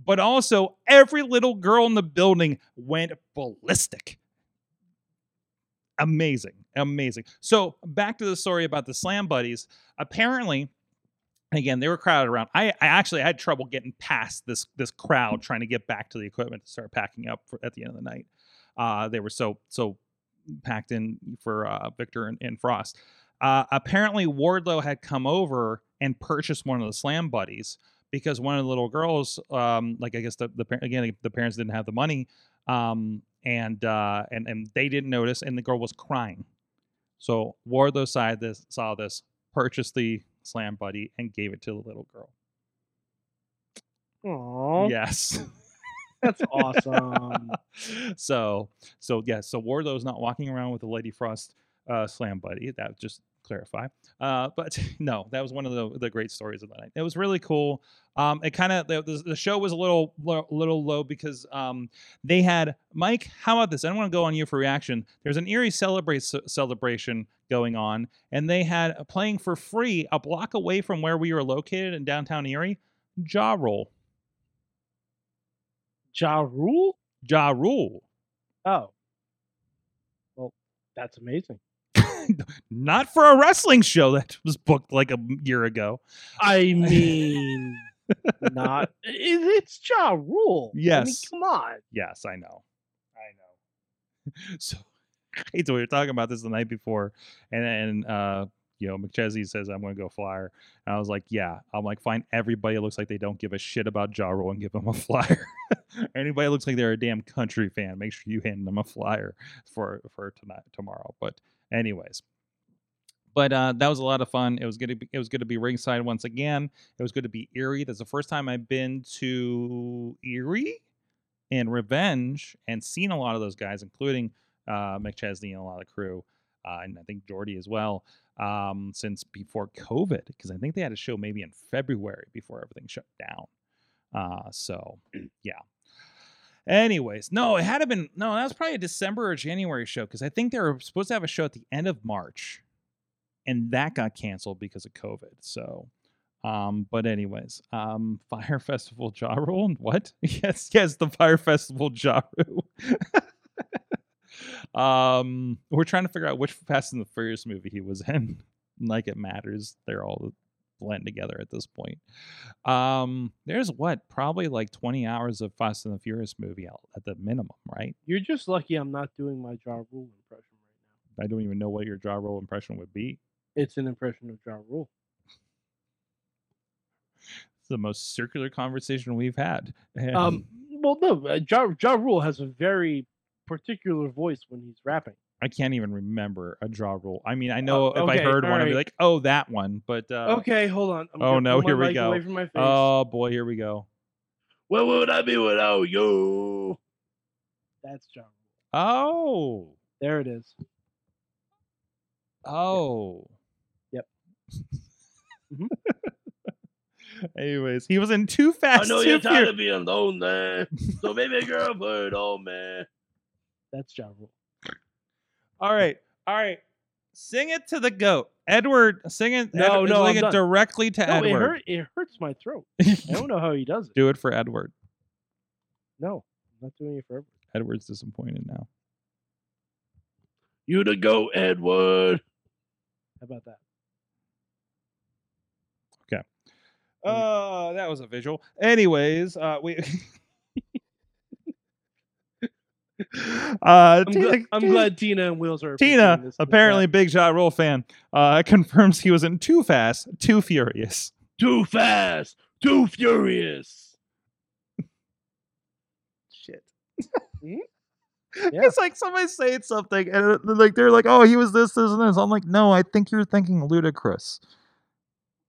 but also every little girl in the building went ballistic. Amazing. Amazing. So, back to the story about the Slam Buddies. Apparently, again, they were crowded around. I, I actually had trouble getting past this this crowd trying to get back to the equipment to start packing up for, at the end of the night. Uh, they were so so packed in for uh, Victor and, and Frost. Uh, apparently, Wardlow had come over and purchased one of the Slam Buddies because one of the little girls, um, like I guess the, the again the parents didn't have the money, um, and uh, and and they didn't notice, and the girl was crying. So Wardlow saw this, saw this, purchased the Slam Buddy, and gave it to the little girl. Aw, Yes. that's awesome. so so yeah, so Wardlow's not walking around with a Lady Frost uh, slam buddy. That just clarify. Uh, but no, that was one of the, the great stories of the night. It was really cool. Um, it kind of the, the, show was a little little low because um, they had Mike. How about this? I don't want to go on you for reaction. There's an Erie celebrate ce- celebration going on, and they had uh, playing for free a block away from where we were located in downtown Erie. Jaw Roll, Ja Rule? Jaw Rule. Oh. Well, that's amazing. Not for a wrestling show that was booked like a year ago. I mean, not. It's Ja Rule. I mean, Yes. come on. Yes, I know. I know. so, so we were talking about this the night before, and then uh, you know, McChesney says I'm going to go flyer, and I was like, yeah. I'm like, find everybody looks like they don't give a shit about Ja Rule and give them a flyer. Anybody looks like they're a damn country fan, make sure you hand them a flyer for for tonight tomorrow. But anyways. But uh, that was a lot of fun. It was good. To be, it was good to be ringside once again. It was good to be Erie. That's the first time I've been to Erie and Revenge and seen a lot of those guys, including uh, McChesney and a lot of crew, uh, and I think Jordy as well, um, since before COVID, because I think they had a show maybe in February before everything shut down. Uh, so, yeah. Anyways, no, it had to been no, that was probably a December or January show because I think they were supposed to have a show at the end of March, and that got canceled because of COVID. So, um, but anyways, um, Fyre Festival Ja Rule. What? Yes, yes, the Fyre Festival Ja Rule. um, we're trying to figure out which Fast and the Furious movie he was in. like it matters. They're all blend together at this point. Um, there's what probably like 20 hours of Fast and the Furious movie out at the minimum, right? You're just lucky I'm not doing my Ja Rule impression right now. I don't even know what your Ja Rule impression would be. It's an impression of Ja Rule. It's the most circular conversation we've had. And- Um, well, no, uh, ja, ja Rule has a very particular voice when he's rapping. I can't even remember a Ja Rule. I mean, I know if I Uh, heard one, I'd be like, "Oh, that one." But uh, okay, hold on. I'm oh, no, here we go. Away from my face. oh boy, here we go. What would I be without you? That's Rule. Oh, There it is. oh. Yep. Mhm. Anyways, he was in Too Fast. Too of being lonely, so baby girl, put it on me. That's Ja Rule. All right, all right. Sing it to the goat, Edward. Sing it. No, Ed- no, sing I'm it done. directly to No, it, Edward. hurt, it hurts my throat. I don't know how he does it. Do it for Edward. No, I'm not doing it for everyone. Edward's disappointed now. You to go, Edward. How about that? Okay. Uh, that was a visual. Anyways, uh, we. uh, I'm, Tina, gl- I'm Tina- glad Tina and Wheels are Tina, this apparently big shot roll fan, uh, confirms he was in Too Fast, Too Furious. too fast, too furious. Shit. Yeah. It's like somebody saying something, and like they're like, "Oh, he was this, this, and this." I'm like, "No, I think you're thinking Ludacris."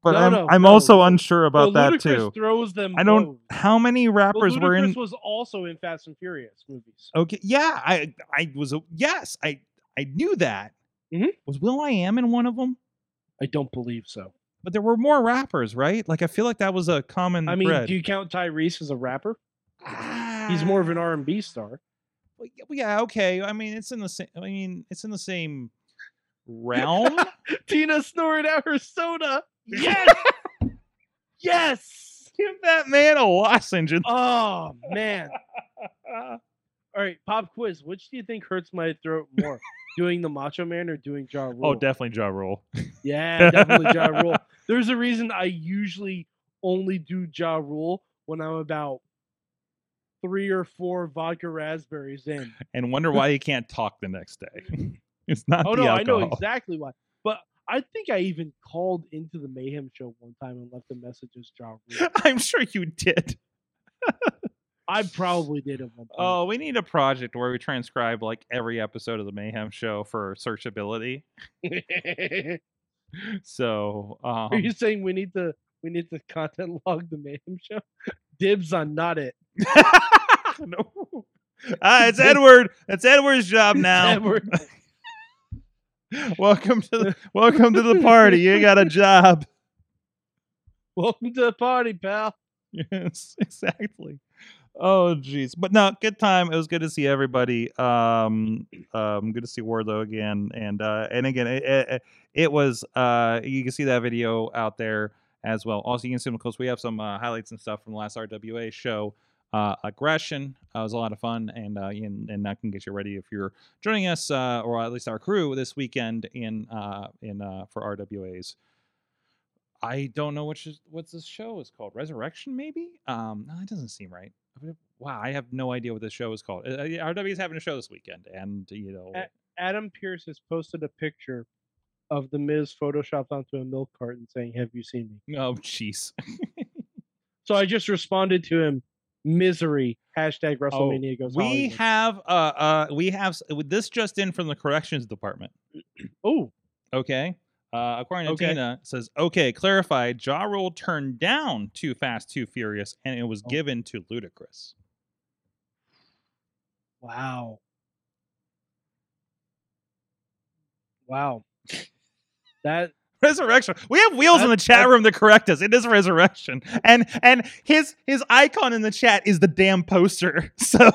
But No, I'm no, I'm no. also unsure about Well, that too. Throws them. I don't. both. How many Well, rappers were in? Was also in Fast and Furious movies. Okay, yeah, I I was a, yes, I I knew that. Mhm. Was will.i.am in one of them? I don't believe so. But there were more rappers, right? Like I feel like that was a common I mean, thread. do you count Tyrese as a rapper? He's more of an R and B star. Well, yeah, okay. I mean, it's in the same. I mean, it's in the same realm. Tina snorted out her soda. Yes. yes. Give that man a lozenge. and- Oh man. All right, pop quiz. Which do you think hurts my throat more? doing the Macho Man or doing Ja oh, Rule? oh, definitely Ja Rule. Yeah, definitely Ja Rule. There's a reason I usually only do Ja Rule when I'm about three or four vodka raspberries in. and wonder why he can't talk the next day. it's not Oh the no, I know alcohol. exactly why. But I think I even called into the Mayhem show one time and left a message as Rule. I'm sure you did. I probably did at one point. Oh, we need a project where we transcribe like every episode of the Mayhem Show for searchability. So, um, Are you saying we need to we need to content log the Mayhem show? Dibs on not it. no. Ah, it's Edward. It's Edward's job now. Edward. welcome to the, welcome to the party. You got a job. Welcome to the party, pal. Yes, exactly. Oh jeez. But no, good time. It was good to see everybody. Um um good to see Wardlow again. And uh and again it, it, it was uh you can see that video out there as well. Also you can see them close. We have some uh, highlights and stuff from the last RWA show. Uh, aggression uh, was a lot of fun, and uh, and, and that can get you ready if you're joining us, uh, or at least our crew this weekend in uh, in uh, for RWA's I don't know which is what's this show is called. Resurrection, maybe? Um, no, it doesn't seem right. Wow, I have no idea what this show is called. Uh, RW is having a show this weekend, and you know, Adam Pearce has posted a picture of the Miz photoshopped onto a milk carton saying, "Have you seen me?" oh jeez, So I just responded to him, "Misery." Hashtag WrestleMania goes. Oh, we Hollywood. have uh uh we have with this just in from the corrections department. Oh, Okay. Uh, according to Okay. Tina, says, okay, clarified, Ja Rule turned down Too Fast, Too Furious, and it was Oh. given to Ludacris. wow, wow. That Resurrection. We have wheels in the chat room to correct us. It is resurrection, and and his his icon in the chat is the damn poster. So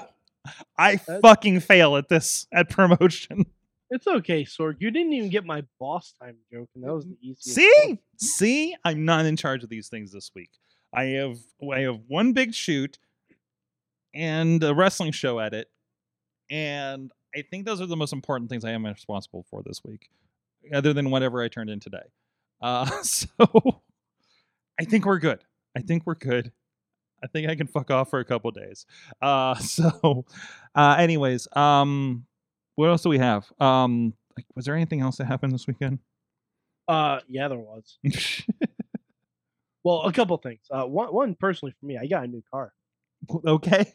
I fucking fail at this at promotion. it's okay, Sorg. You didn't even get my boss time joke, and that was the easiest. See, one. see, I'm not in charge of these things this week. I have I have one big shoot and a wrestling show edit, and I think those are the most important things I am responsible for this week, other than whatever I turned in today. Uh, so I think we're good. I think we're good. I think I can fuck off for a couple days. Uh, so, uh, anyways, um, what else do we have? Um, like, was there anything else that happened this weekend? Uh, yeah, there was. Well, a couple things. Uh, one, one personally for me, I got a new car. okay.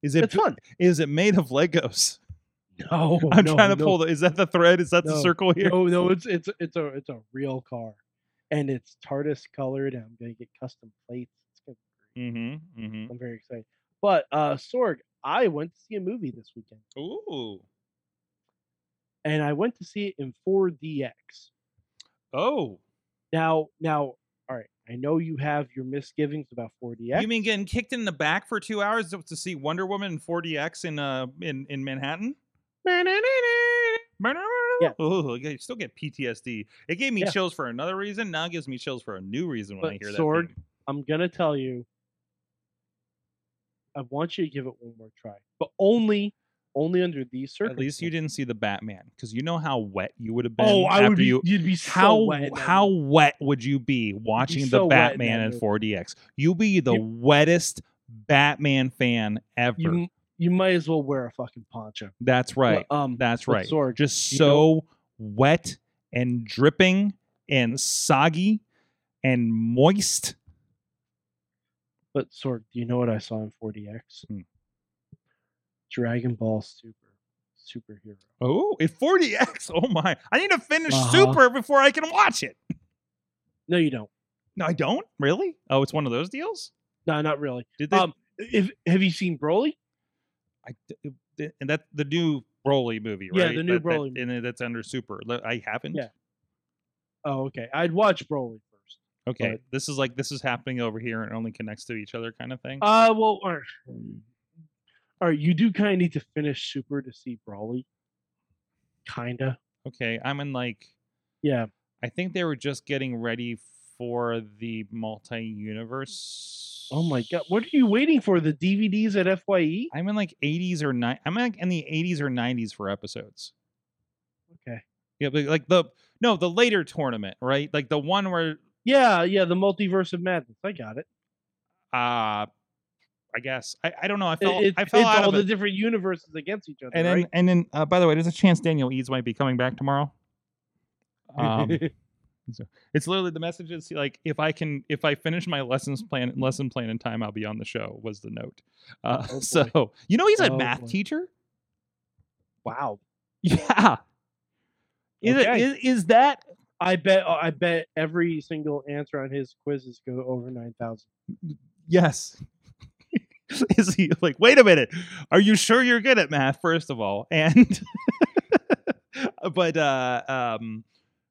Is it It's fun. is it made of Legos? No, I'm no, trying to no, pull the. Is that the thread? Is that the circle here? No, no, it's it's it's a it's a real car, and it's TARDIS colored. And I'm gonna get custom plates. It's gonna be great. Mm-hmm. mm-hmm. I'm very excited. But uh, Sorg, I went to see a movie this weekend, Ooh. and I went to see it in 4DX. Oh. Now, now, all right. I know you have your misgivings about 4DX. You mean getting kicked in the back for two hours to, to see Wonder Woman in 4DX in uh in in Manhattan? Yeah. Oh, you still get PTSD. It gave me Yeah. chills for another reason. Now it gives me chills for a new reason when I hear Sorg, that. theme. I'm gonna tell you. I want you to give it one more try, but only, only under these circumstances. At least you didn't see the Batman because you know how wet you would have oh, been. Oh, I would be. you. You'd be so how wet how wet would you be watching so the that Batman in 4DX? You'd be the You- wettest Batman fan ever. you you might as well wear a fucking poncho. That's right. um, That's right. Sorg, Just so know- wet and dripping and soggy and moist. But Sorg, do you know what I saw in 4DX? Hmm. Dragon Ball Super superhero. Oh, it's 40x. Oh my. I need to finish Uh-huh. Super before I can watch it. No, you don't. No, I don't? Really? Oh, it's one of those deals? No, not really. Did they Um, if have you seen Broly? I, and that the new Broly movie, right? Yeah, the new That- that- Broly and that's under Super. I haven't. Yeah. Oh, okay. I'd watch Broly first. Okay. but- this is like this is happening over here and only connects to each other kind of thing. Uh, well, all right. All right, you do kind of need to finish Super to see Broly. Kinda. Okay, I'm in like Yeah. I think they were just getting ready for the multi-universe. Oh my god, what are you waiting for? The DVDs at? Fye? I'm in like 80s or 9 I'm like in the 80s or 90s for episodes. Okay. Yeah, but like the no, the later tournament, right? Like the one where Yeah, yeah, the multiverse of madness. I got it. uh I guess I, I don't know. I fell it- I fell it's out all of the it. different universes against each other, And then right? and then uh, by the way, there's a chance Daniel Eads might be coming back tomorrow. Um It's literally the message is like if I can if I finish my lessons plan lesson plan in time, I'll be on the show. Was the note. Uh, Oh, so you know he's a Oh, math boy. teacher. wow. Yeah. Is, it, Okay. is is that I bet I bet every single answer on his quizzes go over nine thousand. yes? is he like? Wait a minute. Are you sure you're good at math? First of all, and but uh um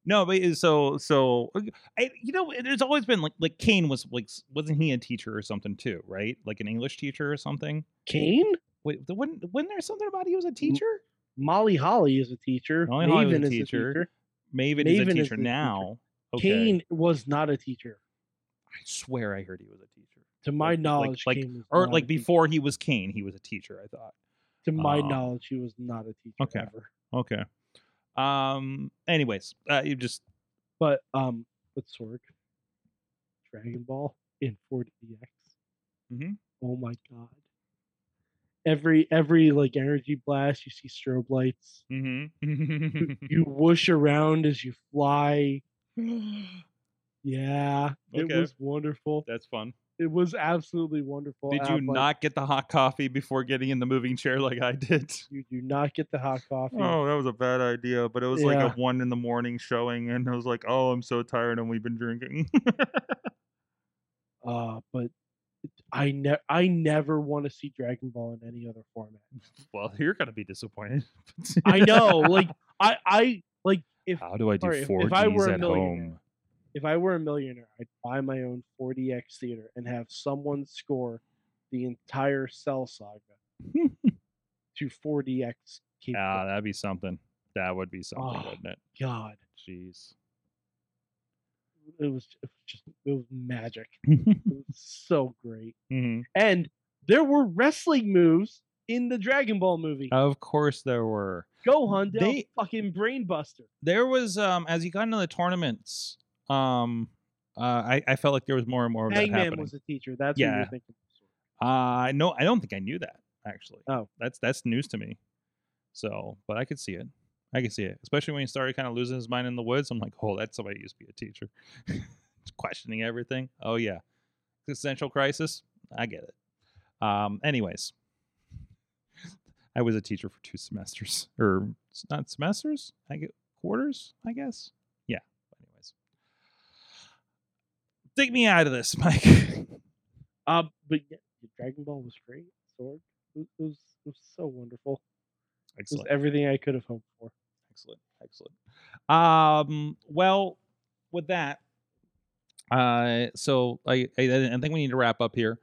no but so so I, you know there's always been like like Kane was like wasn't he a teacher or something too right like an English teacher or something Kane? wait the- wasn't, wasn't there something about he was a teacher Molly Holly is a teacher. Molly Holly a Maven is teacher. a teacher. Maven, is a is teacher teacher. now okay Kane was not a teacher. I swear I heard he was a teacher To my Like- knowledge, like- Kane was or not like a teacher. before he was Kane he was a teacher I thought To my uh, knowledge, he was not a teacher okay. ever. okay um anyways uh you just But um, with Sorg, Dragon Ball in 4DX. Mhm. Oh my god! Every every like energy blast, you see strobe lights. mm-hmm. You whoosh around as you fly. Yeah, it was wonderful. that's fun It was absolutely wonderful. Did you I'm like, not get the hot coffee before getting in the moving chair like I did? You do not get the hot coffee. Oh, that was a bad idea. But it was like a one in the morning showing, and I was like, "Oh, I'm so tired, and we've been drinking." Uh, but I ne- I never want to see Dragon Ball in any other format. well, you're gonna be disappointed. I know, like I I like if How do I do Sorry, if- four if I Gs were a at millionaire, home? If I were a millionaire, I'd buy my own 4DX theater and have someone score the entire Cell saga to 4DX. Ah, capability. that'd be something. That would be something, Oh. wouldn't it? God, Jeez. it was it was just it was magic. It was so great, Mhm. and there were wrestling moves in the Dragon Ball movie. Of course, there were. Gohan, they- they fucking brainbuster. There was um as you got into the tournaments, um, uh, I I felt like there was more and more of that Hangman happening. was a teacher. That's what Yeah. you're thinking. Uh no, I don't think I knew that actually. Oh. that's that's news to me. So, but I could see it. I could see it, especially when he started kind of losing his mind in the woods. I'm like, oh, that's somebody who used to be a teacher, questioning everything. Oh yeah, existential crisis. I get it. Um, anyways, I was a teacher for two semesters, or not semesters. I get quarters, I guess. Yeah. Anyways, dig me out of this, Mike. Uh, but yeah, Dragon Ball was great. Sorg, it was, it was, so wonderful. It was Excellent. everything I could have hoped for. Excellent. Excellent. Um, well, with that, uh, so I, I, I think we need to wrap up here,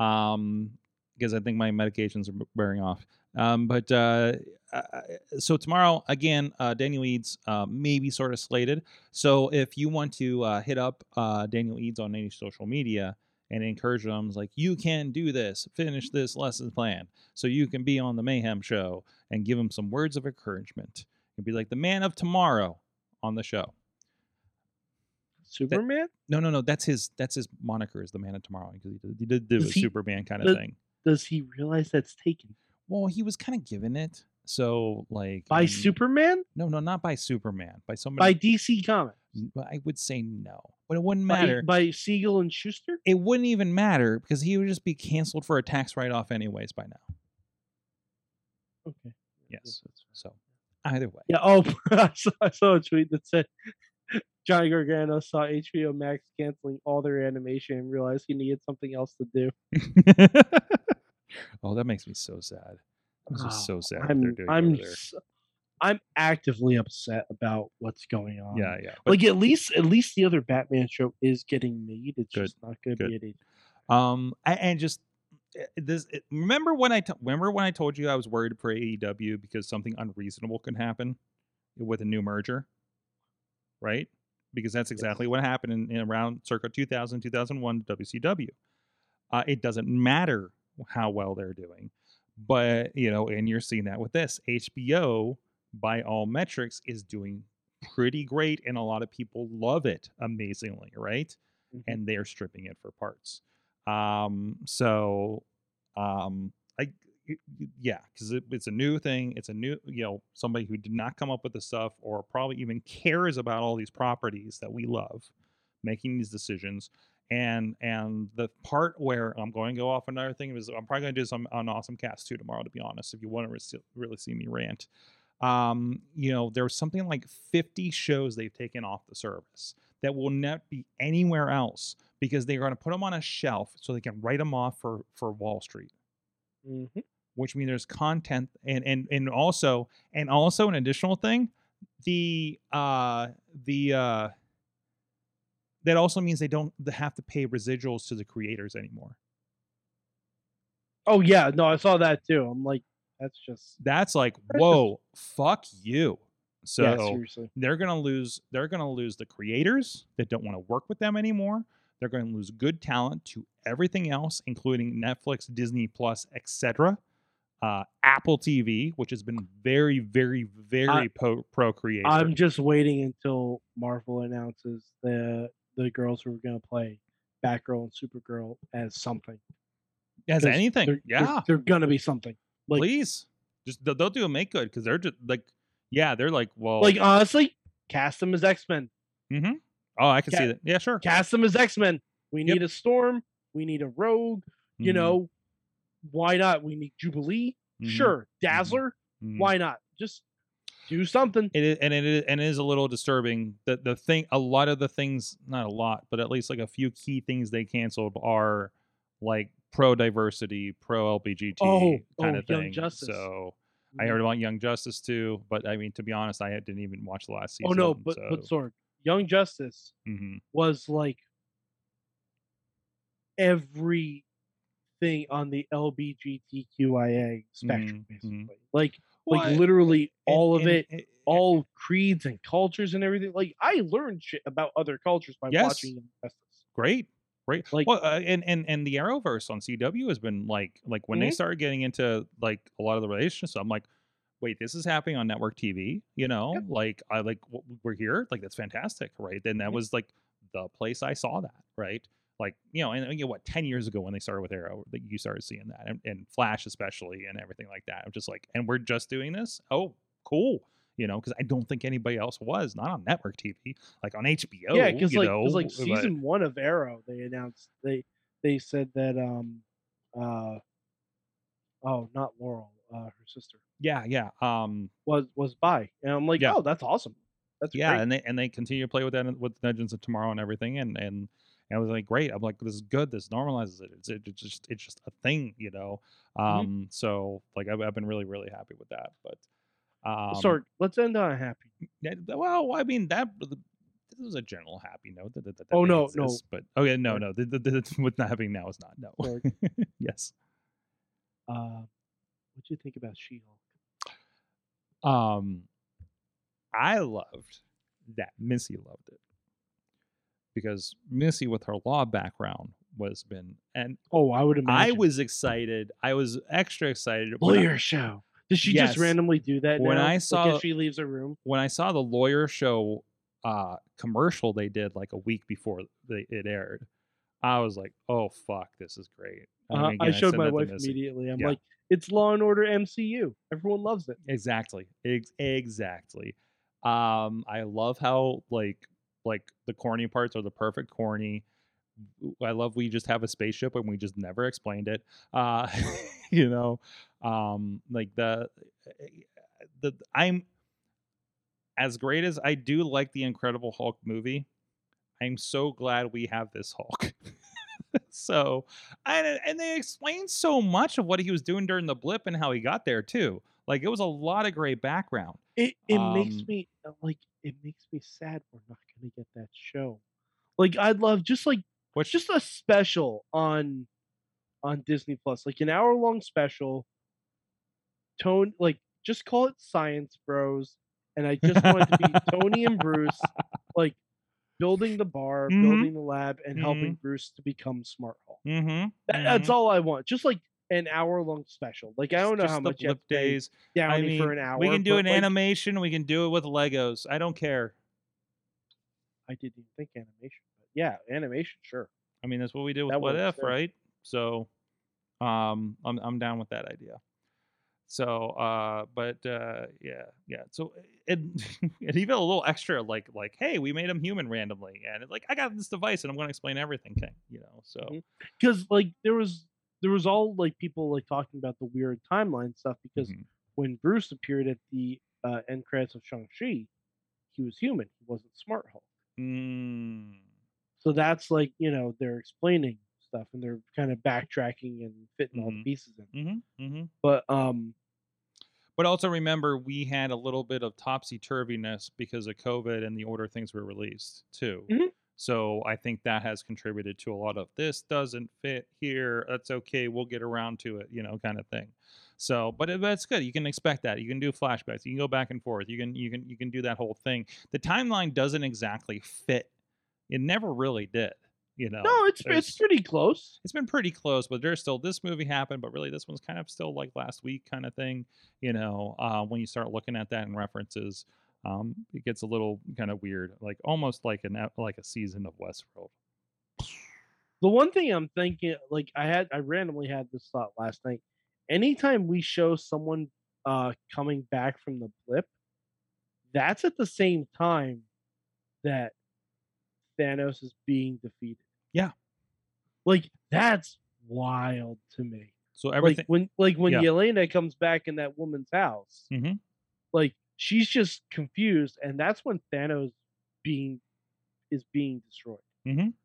um, because I think my medications are wearing off. Um, but uh, so tomorrow again, uh, Daniel Eads uh, may be sort of slated. So if you want to uh, hit up uh, Daniel Eads on any social media and encourage them, like you can do this, finish this lesson plan, so you can be on the Mayhem show, and give him some words of encouragement and be like the man of tomorrow on the show. Superman? No, no, no. That's his. That's his moniker is the man of tomorrow because he did, he did do a he- Superman kind of thing. Does he realize that's taken Well, he was kind of given it. So like by um, Superman? No, no, not by Superman. By somebody. By. DC Comics? But I would say no. But it wouldn't matter. by Siegel and Shuster? it wouldn't even matter because he would just be canceled for a tax write-off anyways by now. Okay. Yes. So either way. Yeah. Oh, I saw, I saw a tweet that said Johnny Gargano saw HBO Max canceling all their animation and realized he needed something else to do. oh, that makes me so sad. I'm just so Oh, sad. I'm doing I'm over there. s- I'm actively upset about what's going on. Yeah, yeah. But Like at least at least the other Batman show is getting made. It's Good, just not going to be at Um, and just uh, this. Remember when I t- remember when I told you I was worried for AEW because something unreasonable can happen with a new merger, right? Because that's exactly what happened in, in around circa 2000, 2001 WCW. Uh, it doesn't matter how well they're doing, but you know, and you're seeing that with this HBO by all metrics is doing pretty great, and a lot of people love it amazingly, right? Mhm. And they're stripping it for parts. Um, so, um, I y- y- yeah, because it, it's a new thing. It's a new, you know, somebody who did not come up with the stuff or probably even cares about all these properties that we love, making these decisions. And and the part where I'm going to go off another thing is I'm probably going to do some on Awesome Cast too tomorrow. To be honest, if you want to really see me rant, um, you know, there's something like 50 shows they've taken off the service that will not be anywhere else because they're going to put them on a shelf so they can write them off for for Wall Street Mhm. Which means there's content and and and also and also an additional thing the uh the uh that also means they don't have to pay residuals to the creators anymore. Oh yeah, no, I saw that too. I'm like, that's just that's like whoa fuck you. So yeah, seriously. they're going to lose they're to lose the creators that don't want to work with them anymore. They're going to lose good talent to everything else including netflix disney plus etc uh, apple tv which has been very very very pro, creator I'm just waiting until Marvel announces the the girls who are gonna play Batgirl and Supergirl as something. As anything They're, they're- yeah they're, gonna be something. Like, please just they'll, they'll do a make good because they're just like yeah they're like well like honestly, cast them as X Men. Mm-hmm. oh i can see that yeah sure Cast them as X Men. We Yep. need a Storm. We need a Rogue. You Mhm, know, why not? We need Jubilee. mhm, Sure, Dazzler. mhm. Why not? Just do something. it is, and it is, and it is a little disturbing that the thing a lot of the things not a lot but at least like a few key things they canceled are like pro diversity pro lbgt Oh, kind oh, of thing so i heard about young justice too but i mean to be honest i didn't even watch the last season Oh no, but so, but Sorg, Young Justice mhm. was like everything on the LBGTQIA spectrum, Mhm, mhm. basically. Like Well, like literally and- all of and- it, and- all creeds and cultures and everything. Like I learned shit about other cultures by Yes. watching Young Justice. great right Like- well uh, and and and the arrowverse on cw has been like like when they Mhm. started getting into like a lot of the relationships i'm like wait this is happening on network tv you know Yep. like i like we're here like that's fantastic right then that Mhm. was like the place i saw that right like you know and you know what 10 years ago when they started with arrow that you started seeing that and, and flash especially and everything like that i'm just like and we're just doing this oh cool you know because i don't think anybody else was not on network tv like on hbo yeah, because like know, like but- season one of Arrow, they announced they they said that um uh oh not Laurel, uh her sister Yeah, yeah. Um, was was by, and I'm like, Yeah. oh, that's awesome. That's yeah, great. and they and they continue to play with that with Legends of Tomorrow and everything, and and and I was like, great. I'm like, this is good. This normalizes it. It's, it, it's just it's just a thing, you know. Mm-hmm. Um, so like I've, I've been really really happy with that. But um, Sorry, let's end on a happy. yeah, well, I mean that this is a general happy note that, that, that Oh, no, no. but oh yeah, no, no. The, the, the, what's not happening now is not no. Yes. Uh, what do you think about She-Hulk? Um, I loved that Missy loved it because Missy, with her law background, was been and Oh, I would imagine. I was excited. I was extra excited when I- lawyer show. Does she Yes. just randomly do that When now? I saw- if she leaves her room. when I saw the lawyer show uh commercial they did like a week before they, it aired. I was like, "Oh fuck, this is great." Uh, I again, showed said my wife immediately. I'm Yeah. like, it's Law and Order MCU. Everyone loves it. Exactly. Ex- exactly. Um, I love how like like the corny parts are the perfect corny. I love we just have a spaceship and we just never explained it. Uh, you know, um, like the the I'm as great as I do like the Incredible Hulk movie. I'm so glad we have this Hulk. so, and and they explained so much of what he was doing during the blip and how he got there too. Like it was a lot of great background. It it makes Um, me uh, like it makes me sad we're not gonna get that show. Like I'd love just like Which just a special on on Disney Plus, like an hour long special. Tone like just call it Science Bros, and I just want it to be Tony and Bruce, like building the bar, Mhm. building the lab, and helping Bruce to become Smart Hulk. Mm-hmm. That, That's all I want. Just like an hour long special. Like I don't know how much blip days. Downey I mean, for an hour. we can do an like, animation. We can do it with Legos. I don't care. I didn't even think animation, but yeah, animation, sure. I mean, that's what we did with That What If, too. right? So, um, I'm I'm down with that idea. So, uh, but uh, yeah, yeah. So it it even a little extra, like like, hey, we made him human randomly, and it's like I got this device, and I'm going to explain everything, King. You know, so. Because like there was there was all like people like talking about the weird timeline stuff because mhm. when Bruce appeared at the uh, end credits of Shang Chi, he was human. He wasn't Smart Hulk. Mm. So that's like you know they're explaining stuff and they're kind of backtracking and fitting all the Mhm. pieces in. Mm-hmm, mm-hmm. But um, But also remember, we had a little bit of topsy turviness because of COVID and the order things were released too. So I think that has contributed to a lot of this doesn't fit here. That's okay. We'll get around to it, you know, kind of thing. So, but it, but it's good. You can expect that. You can do flashbacks. You can go back and forth. You can you can you can do that whole thing. The timeline doesn't exactly fit. It never really did. You know. no, it's it's pretty close. it's been pretty close, but there's still this movie happened, but really this one's kind of still like last week kind of thing. You know, uh, when you start looking at that in references, um, it gets a little kind of weird, like almost like an like a season of Westworld. The one thing I'm thinking, like I had, I randomly had this thought last night. Anytime we show someone uh coming back from the blip, that's at the same time that Thanos is being defeated. Yeah. like that's wild to me. So everything, Like when, like when Yeah. Yelena comes back in that woman's house, Mhm. like she's just confused, and that's when Thanos being is being destroyed. Mhm.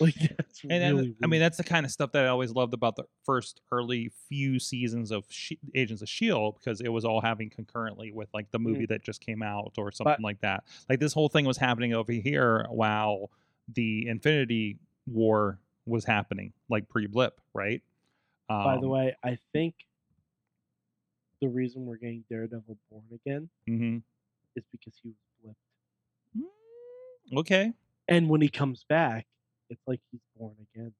Like that's and really. I mean that's the kind of stuff that I always loved about the first early few seasons of She- Agents of Shield because it was all happening concurrently with like the movie that just came out or something like that. Like this whole thing was happening over here while the Infinity War was happening, like pre-blip, right? By the Um, way, I think the reason we're getting Daredevil born again mhm. is because he was blipped. Mm, Okay. And when he comes back, it's like he's born again.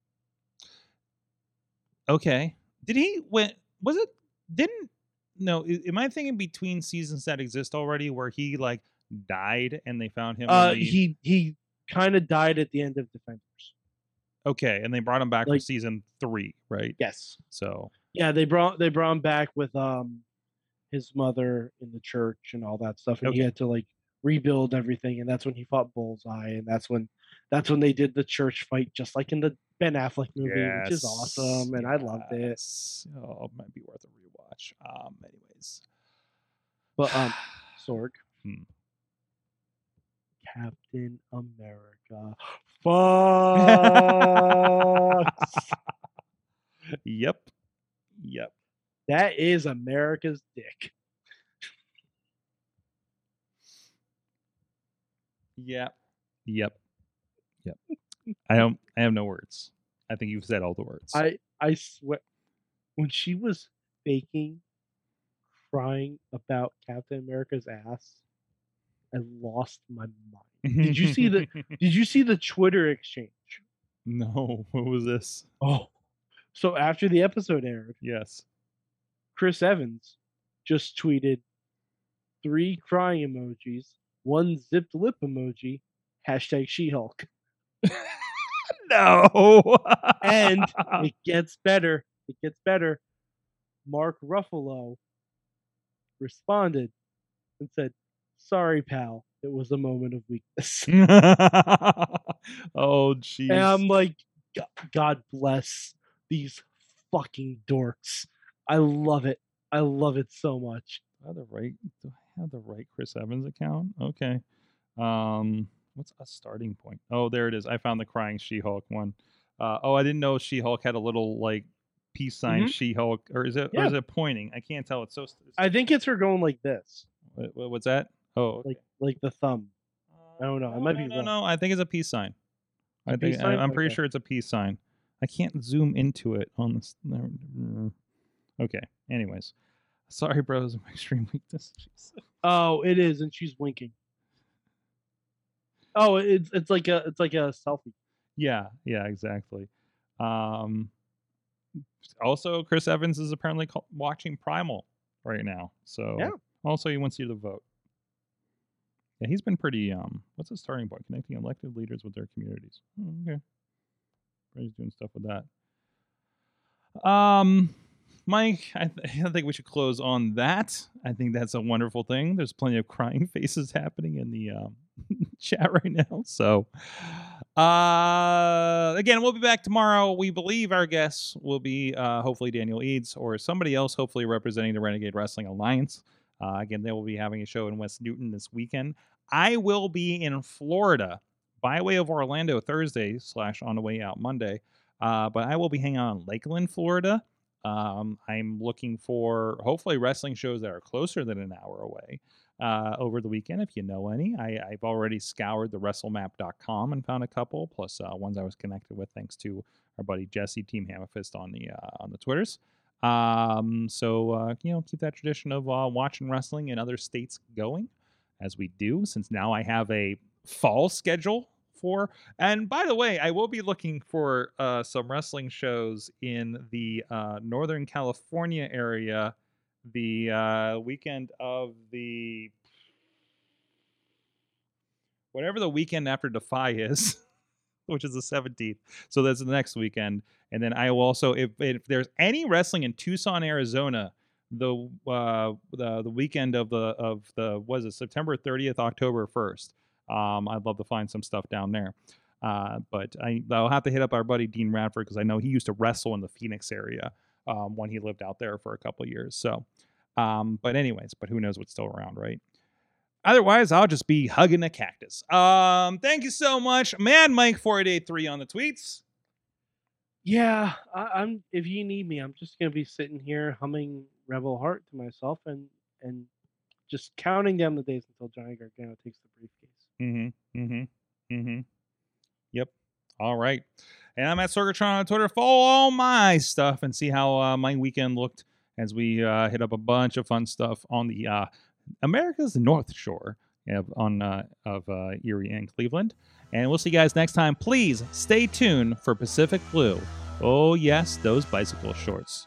Okay. Did he went? Was it? Didn't? No. Am I thinking between seasons that exist already where he like died and they found him? Uh, he he kind of died at the end of Defenders. Okay, and they brought him back for season three, right? Yes. So Yeah, they brought they brought him back with um his mother in the church and all that stuff, and he had to like rebuild everything, and that's when he fought Bullseye, and that's when that's when they did the church fight, just like in the Ben Affleck movie, which is awesome, and I loved it. Oh, it might be worth a rewatch. Um, anyways, But um, Sorg, Hmm. Captain America, fucks. yep, yep. That is America's dick. Yep. Yep. Yep. I don't I have no words. I think you've said all the words. I I swear, when she was faking crying about Captain America's ass, I lost my mind. Did you see the Did you see the Twitter exchange? No. What was this? Oh, so after the episode aired, Yes. Chris Evans just tweeted three crying emojis, one zipped lip emoji, hashtag She Hulk. No. And it gets better. It gets better. Mark Ruffalo responded and said, Sorry, pal. It was a moment of weakness. oh jeez. And I'm like, God bless these fucking dorks. I love it. I love it so much. Do I have the right? Do I have the right Chris Evans account? Okay. Um, what's a starting point? Oh, there it is. I found the crying She-Hulk one. Uh, oh, I didn't know She-Hulk had a little like peace sign Mhm. She-Hulk, or is it? Or is it pointing? I can't tell. It's so. It's, I think it's her going like this, what- what- what's that? Oh, okay. like like the thumb. I don't know, I might no, be no, wrong. no. I think it's a peace sign. I a peace think? I, am pretty Okay. sure it's a peace sign. I can't zoom into it on this. Okay. Anyways, Sorry, bros, my extreme weakness. Oh, it is, and she's winking. Oh, it's it's like a it's like a selfie. Yeah, yeah, exactly. Um, also, Chris Evans is apparently watching Primal right now. So Yeah. also he wants you to vote. Yeah, he's been pretty. Um, what's his starting point? Connecting elected leaders with their communities. Oh, okay, he's doing stuff with that. Um, Mike, I, th- I think we should close on that. I think that's a wonderful thing. There's plenty of crying faces happening in the um, chat right now. So, uh, again, we'll be back tomorrow. We believe our guests will be uh, hopefully Daniel Eads or somebody else, hopefully representing the Renegade Wrestling Alliance. Uh, again, they will be having a show in West Newton this weekend. I will be in Florida by way of Orlando Thursday slash on the way out Monday. Uh, but I will be hanging out in Lakeland, Florida. Um, I'm looking for hopefully wrestling shows that are closer than an hour away uh, over the weekend. If you know any, I, I've already scoured the WrestleMap.com and found a couple, plus uh, ones I was connected with thanks to our buddy Jesse Team Hammerfist on the uh, on the Twitters. Um, so uh, you know, keep that tradition of uh, watching wrestling in other states going, as we do. Since now I have a fall schedule for. And by the way, I will be looking for uh, some wrestling shows in the uh, Northern California area the uh, weekend of the whatever the weekend after Defy is, which is the 17th. So that's the next weekend. And then I will also, if, if there's any wrestling in Tucson, Arizona, the uh, the the weekend of the of the was it September 30th, October 1st. Um, I'd love to find some stuff down there. Uh, but I, I'll have to hit up our buddy Dean Radford because I know he used to wrestle in the Phoenix area um, when he lived out there for a couple years. So, um, but anyways, but who knows what's still around, right? Otherwise, I'll just be hugging a cactus. Um, thank you so much, Mad Mike four eight eight three on the tweets. Yeah, I, I'm. If you need me, I'm just gonna be sitting here humming Rebel Heart to myself and and just counting down the days until Johnny Gargano takes the briefcase. Mm-hmm. Mm-hmm. Mm-hmm. Yep. All right. And I'm at Sorgatron on Twitter. Follow all my stuff and see how uh, my weekend looked as we uh, hit up a bunch of fun stuff on the uh, America's North Shore of, on uh, of uh, Erie and Cleveland. And we'll see you guys next time. Please stay tuned for Pacific Blue. Oh yes, those bicycle shorts.